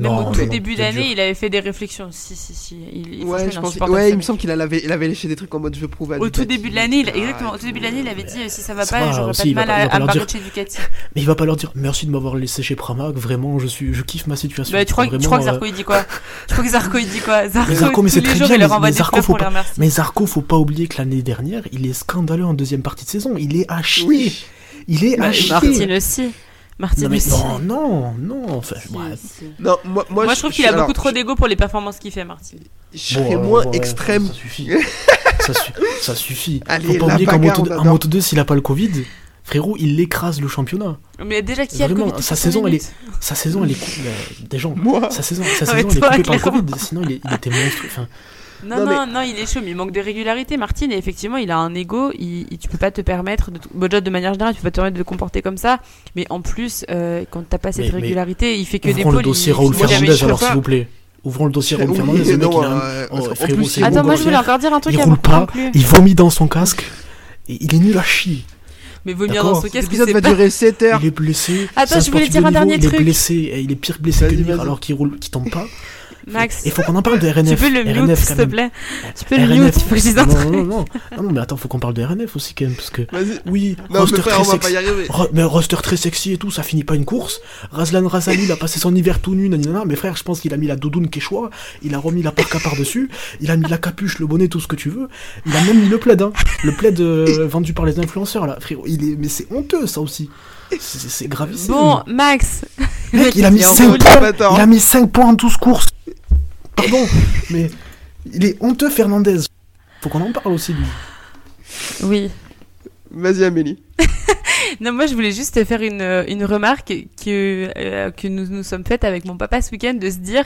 Même Non, au tout non, début d'année, il avait fait des réflexions. Si, si, si. Il, il- Ouais, je il pense. Ouais, il me semble qu'il avait, il avait léché des trucs en mode je veux prouver. à Au tout début de l'année, il- exactement. Au tout début de l'année, il avait dit euh, si ça va Ça pas, va, j'aurais pas de va mal à, va à barrer de chez Ducati. Mais il va pas leur dire merci de m'avoir laissé chez Pramac, vraiment, je, suis, je kiffe ma situation. Bah, tu crois, tu Vraiment, crois que euh, Zarco il dit quoi? Tu crois que Zarco il dit quoi? Zarco, Zarco, mais c'est très jours, bien, il leur envoie des Zarco, faut pas-. Mais Zarco, faut pas oublier que l'année dernière, il est scandaleux en deuxième partie de saison. Il est à chier. Il est à chier. Martine aussi. Martin Non, mais non, non, non. Enfin, si. Non, moi, moi, Moi, je trouve qu'il a alors, beaucoup trop d'ego pour les performances qu'il fait, Martin. Je serais Bon, euh, moins ouais, extrême. Ça suffit. ça, su- ça suffit. Allez, Faut pas oublier qu'en moto, on en adore. moto 2, s'il a pas le Covid, frérot, il écrase le championnat. Mais déjà, qui a le Covid? Sa saison, elle minutes Sa saison, elle est. Des gens. Moi, Sa saison, sa saison elle est coupée par le. Covid. Sinon, il, est- il était monstrueux. Enfin, Non, Non, non, non, il est chaud, mais il manque de régularité. Martin, et effectivement, il a un ego. Il, il- tu peux pas te permettre, de, bon, déjà, de manière générale, tu peux pas te permettre de te comporter comme ça. Mais en plus, euh, quand t'as pas cette Mais- mais régularité, il fait que des ouvrons le dossier il- Raoul il Fernandez, alors s'il vous plaît. Ouvrons le dossier Raoul Fernandez. Il il- Attends, bon moi, je voulais encore dire un truc Il roule pas, il vomit dans son casque. Et il est nul à chier. Mais vomir D'accord. dans ce casque, l'épisode c'est va pas. durer 7 heures. Il est blessé. Attends, je voulais dire un niveau, dernier il truc. est blessé. Il est pire blessé que Mir alors qu'il roule, qu'il tombe pas. Max, Il faut qu'on en parle de RNF. tu peux le mute, s'il te plaît. Tu peux le mute, il faut que je dise un Non, truc. non, non, non. Ah non, mais attends, faut qu'on parle de RNF aussi quand même. Parce que, Vas-y. oui, Non, roster mais frère, très on va sexy. pas y arriver. Ro- mais roster très sexy et tout, ça finit pas une course. Razlan Razali, il a passé son hiver tout nu, nanana. Mais frère, je pense qu'il a mis la doudoune Quechua, il a remis la parka par-dessus, il a mis la capuche, le bonnet, tout ce que tu veux. Il a même mis le plaid, hein. Le plaid euh, vendu par les influenceurs, là. Frérot, il est, mais c'est honteux, ça aussi. C'est gravissime. Bon, Max. Mec, il a mis est en 5 roule. points. Il a mis 5 points en 12 courses. Pardon, mais il est honteux, Fernandez. Faut qu'on en parle aussi, lui. Oui. Vas-y, Amélie. Non, moi je voulais juste te faire une, une remarque que, euh, que nous nous sommes faites avec mon papa ce week-end de se dire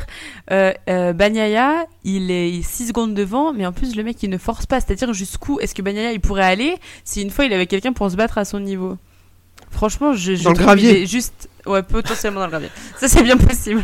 euh, euh, Bagnaia, il est 6 secondes devant, mais en plus le mec il ne force pas. C'est-à-dire jusqu'où est-ce que Bagnaia il pourrait aller si une fois il avait quelqu'un pour se battre à son niveau? Franchement, je, je Dans le gravier. juste. Ouais, potentiellement dans le gravier. Ça, c'est bien possible.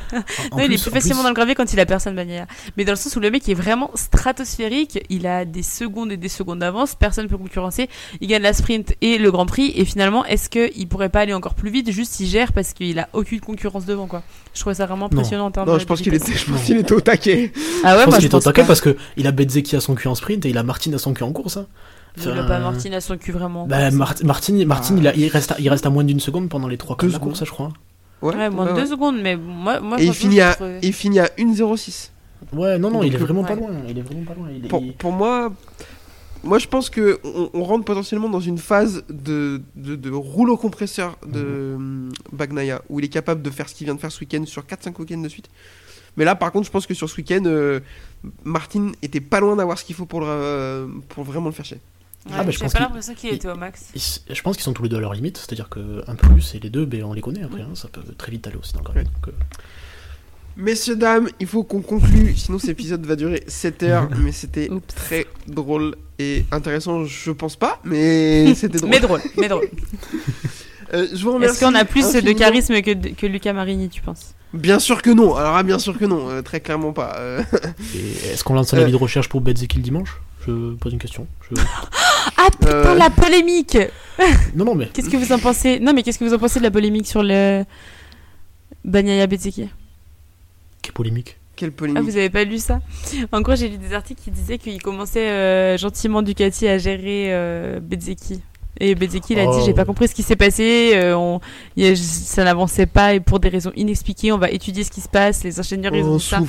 En non, il est plus- plus en facilement plus- dans le gravier quand il a personne Bagnaia. Mais dans le sens où le mec est vraiment stratosphérique, il a des secondes et des secondes d'avance, personne peut concurrencer. Il gagne la sprint et le Grand Prix, et finalement, est-ce qu'il pourrait pas aller encore plus vite Juste il gère parce qu'il a aucune concurrence devant, quoi? Je trouve ça vraiment impressionnant en termes Non, de- je pense qu'il était, je pense qu'il était au taquet. Ah ouais, je pense qu'il est au taquet pas. parce que il a Bezzeki à son cul en sprint et il a Martin à son cul en course. Hein. Il a pas Martin à son cul vraiment. Bah, Mar- Martin, Martin Ah. il, a- il reste à, il reste à moins d'une seconde pendant les trois quarts de secondes. course, je crois. Ouais, moins de deux secondes, mais moi, moi Et il finit je à, trouve- il finit à 1,06. Ouais, non, non, il est vraiment ouais. pas loin. Il est vraiment pas loin. Il est- Pour, pour moi, moi je pense que on, on rentre potentiellement dans une phase de, de, de rouleau compresseur de hum, Bagnaia où il est capable de faire ce qu'il vient de faire ce week-end sur 4-5 week-ends de suite. Mais là, par contre, je pense que sur ce week-end, euh, Martin était pas loin d'avoir ce qu'il faut pour, le, euh, pour vraiment le faire chier. Ouais, Ah, bah, je j'ai pense pas l'impression qu'il il- était au max. Ils je pense qu'ils sont tous les deux à leur limite, c'est-à-dire que un plus et les deux, ben, on les connaît après, hein, ça peut très vite aller aussi dans le. Ouais. donc, euh, Messieurs, dames, il faut qu'on conclue, sinon cet épisode va durer 7 heures, mais c'était très drôle et intéressant, je pense pas, mais c'était drôle. Mais drôle, mais drôle. Euh, je vous remercie. Est-ce qu'on a plus de charisme que, que Lucas Marini, tu penses? Bien sûr que non, alors là, bien sûr que non, euh, très clairement pas. euh. et Est-ce qu'on lance un Euh. avis de recherche pour Bezzeki le dimanche? Je pose une question. Je- Ah putain, Euh. la polémique Non, non, mais Qu'est-ce que vous en pensez? Non, mais qu'est-ce que vous en pensez de la polémique sur le Banyaya Betseki quelle polémique. Quelle Ah, polémique. vous avez pas lu ça? En gros, j'ai lu des articles qui disaient qu'il commençait euh, gentiment Ducati à gérer euh. Et Bezzeki, il a Oh. dit J'ai pas compris ce qui s'est passé, euh, on... a- ça n'avançait pas et pour des raisons inexpliquées, on va étudier ce qui se passe. Les ingénieurs, ils ont ça.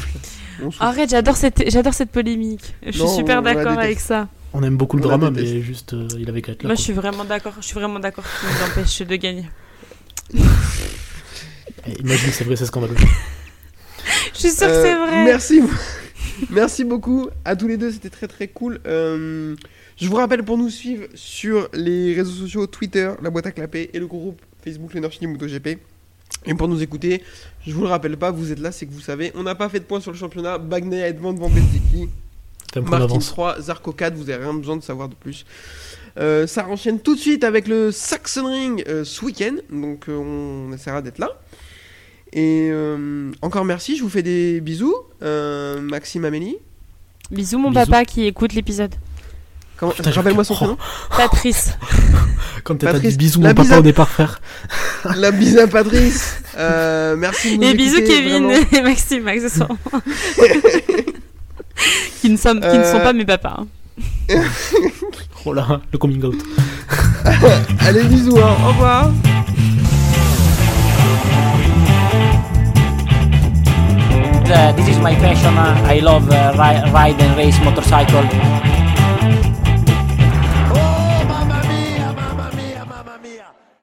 Arrête, j'adore cette, j'adore cette polémique. Je suis super la d'accord avec ça. On aime beaucoup le On la drama, mais juste, euh, il avait qu'à être là. Moi, quoi. je suis vraiment d'accord. Je suis vraiment d'accord qu'il nous empêche de gagner. Eh, Imagine, c'est vrai, c'est scandaleux. Je suis sûre que Euh, c'est vrai. Merci. merci beaucoup à tous les deux, c'était très très cool. Euh, je vous rappelle pour nous suivre sur les réseaux sociaux Twitter, la boîte à clapper et le groupe Facebook Le Nord MotoGP. Et pour nous écouter, je vous le rappelle pas, vous êtes là, c'est que vous savez, on n'a pas fait de points sur le championnat. Bagnaia est devant devant point Martin d'avance. 3, Zarco 4, vous avez rien besoin de savoir de plus. Euh, ça enchaîne tout de suite avec le Saxon Ring euh, ce week-end, donc euh, on essaiera d'être là. Et euh, encore merci, je vous fais des bisous, euh, Maxime Amélie. Bisous, mon Bisous. papa qui écoute l'épisode. Comment- Rappelle-moi son prénom. Patrice. Comme t'as dit bisous, bise papa à- au départ, frère. La bise à Patrice. Euh, merci de nous Et bisous, écouter, Kevin vraiment. et Maxime, accessoirement. qui, ne sont, qui ne sont Euh, pas mes papas. hein. Oh là, le coming out. Allez, bisous, hein. au revoir. Uh, this is my passion. Uh, I love uh, ri- ride and race motorcycle.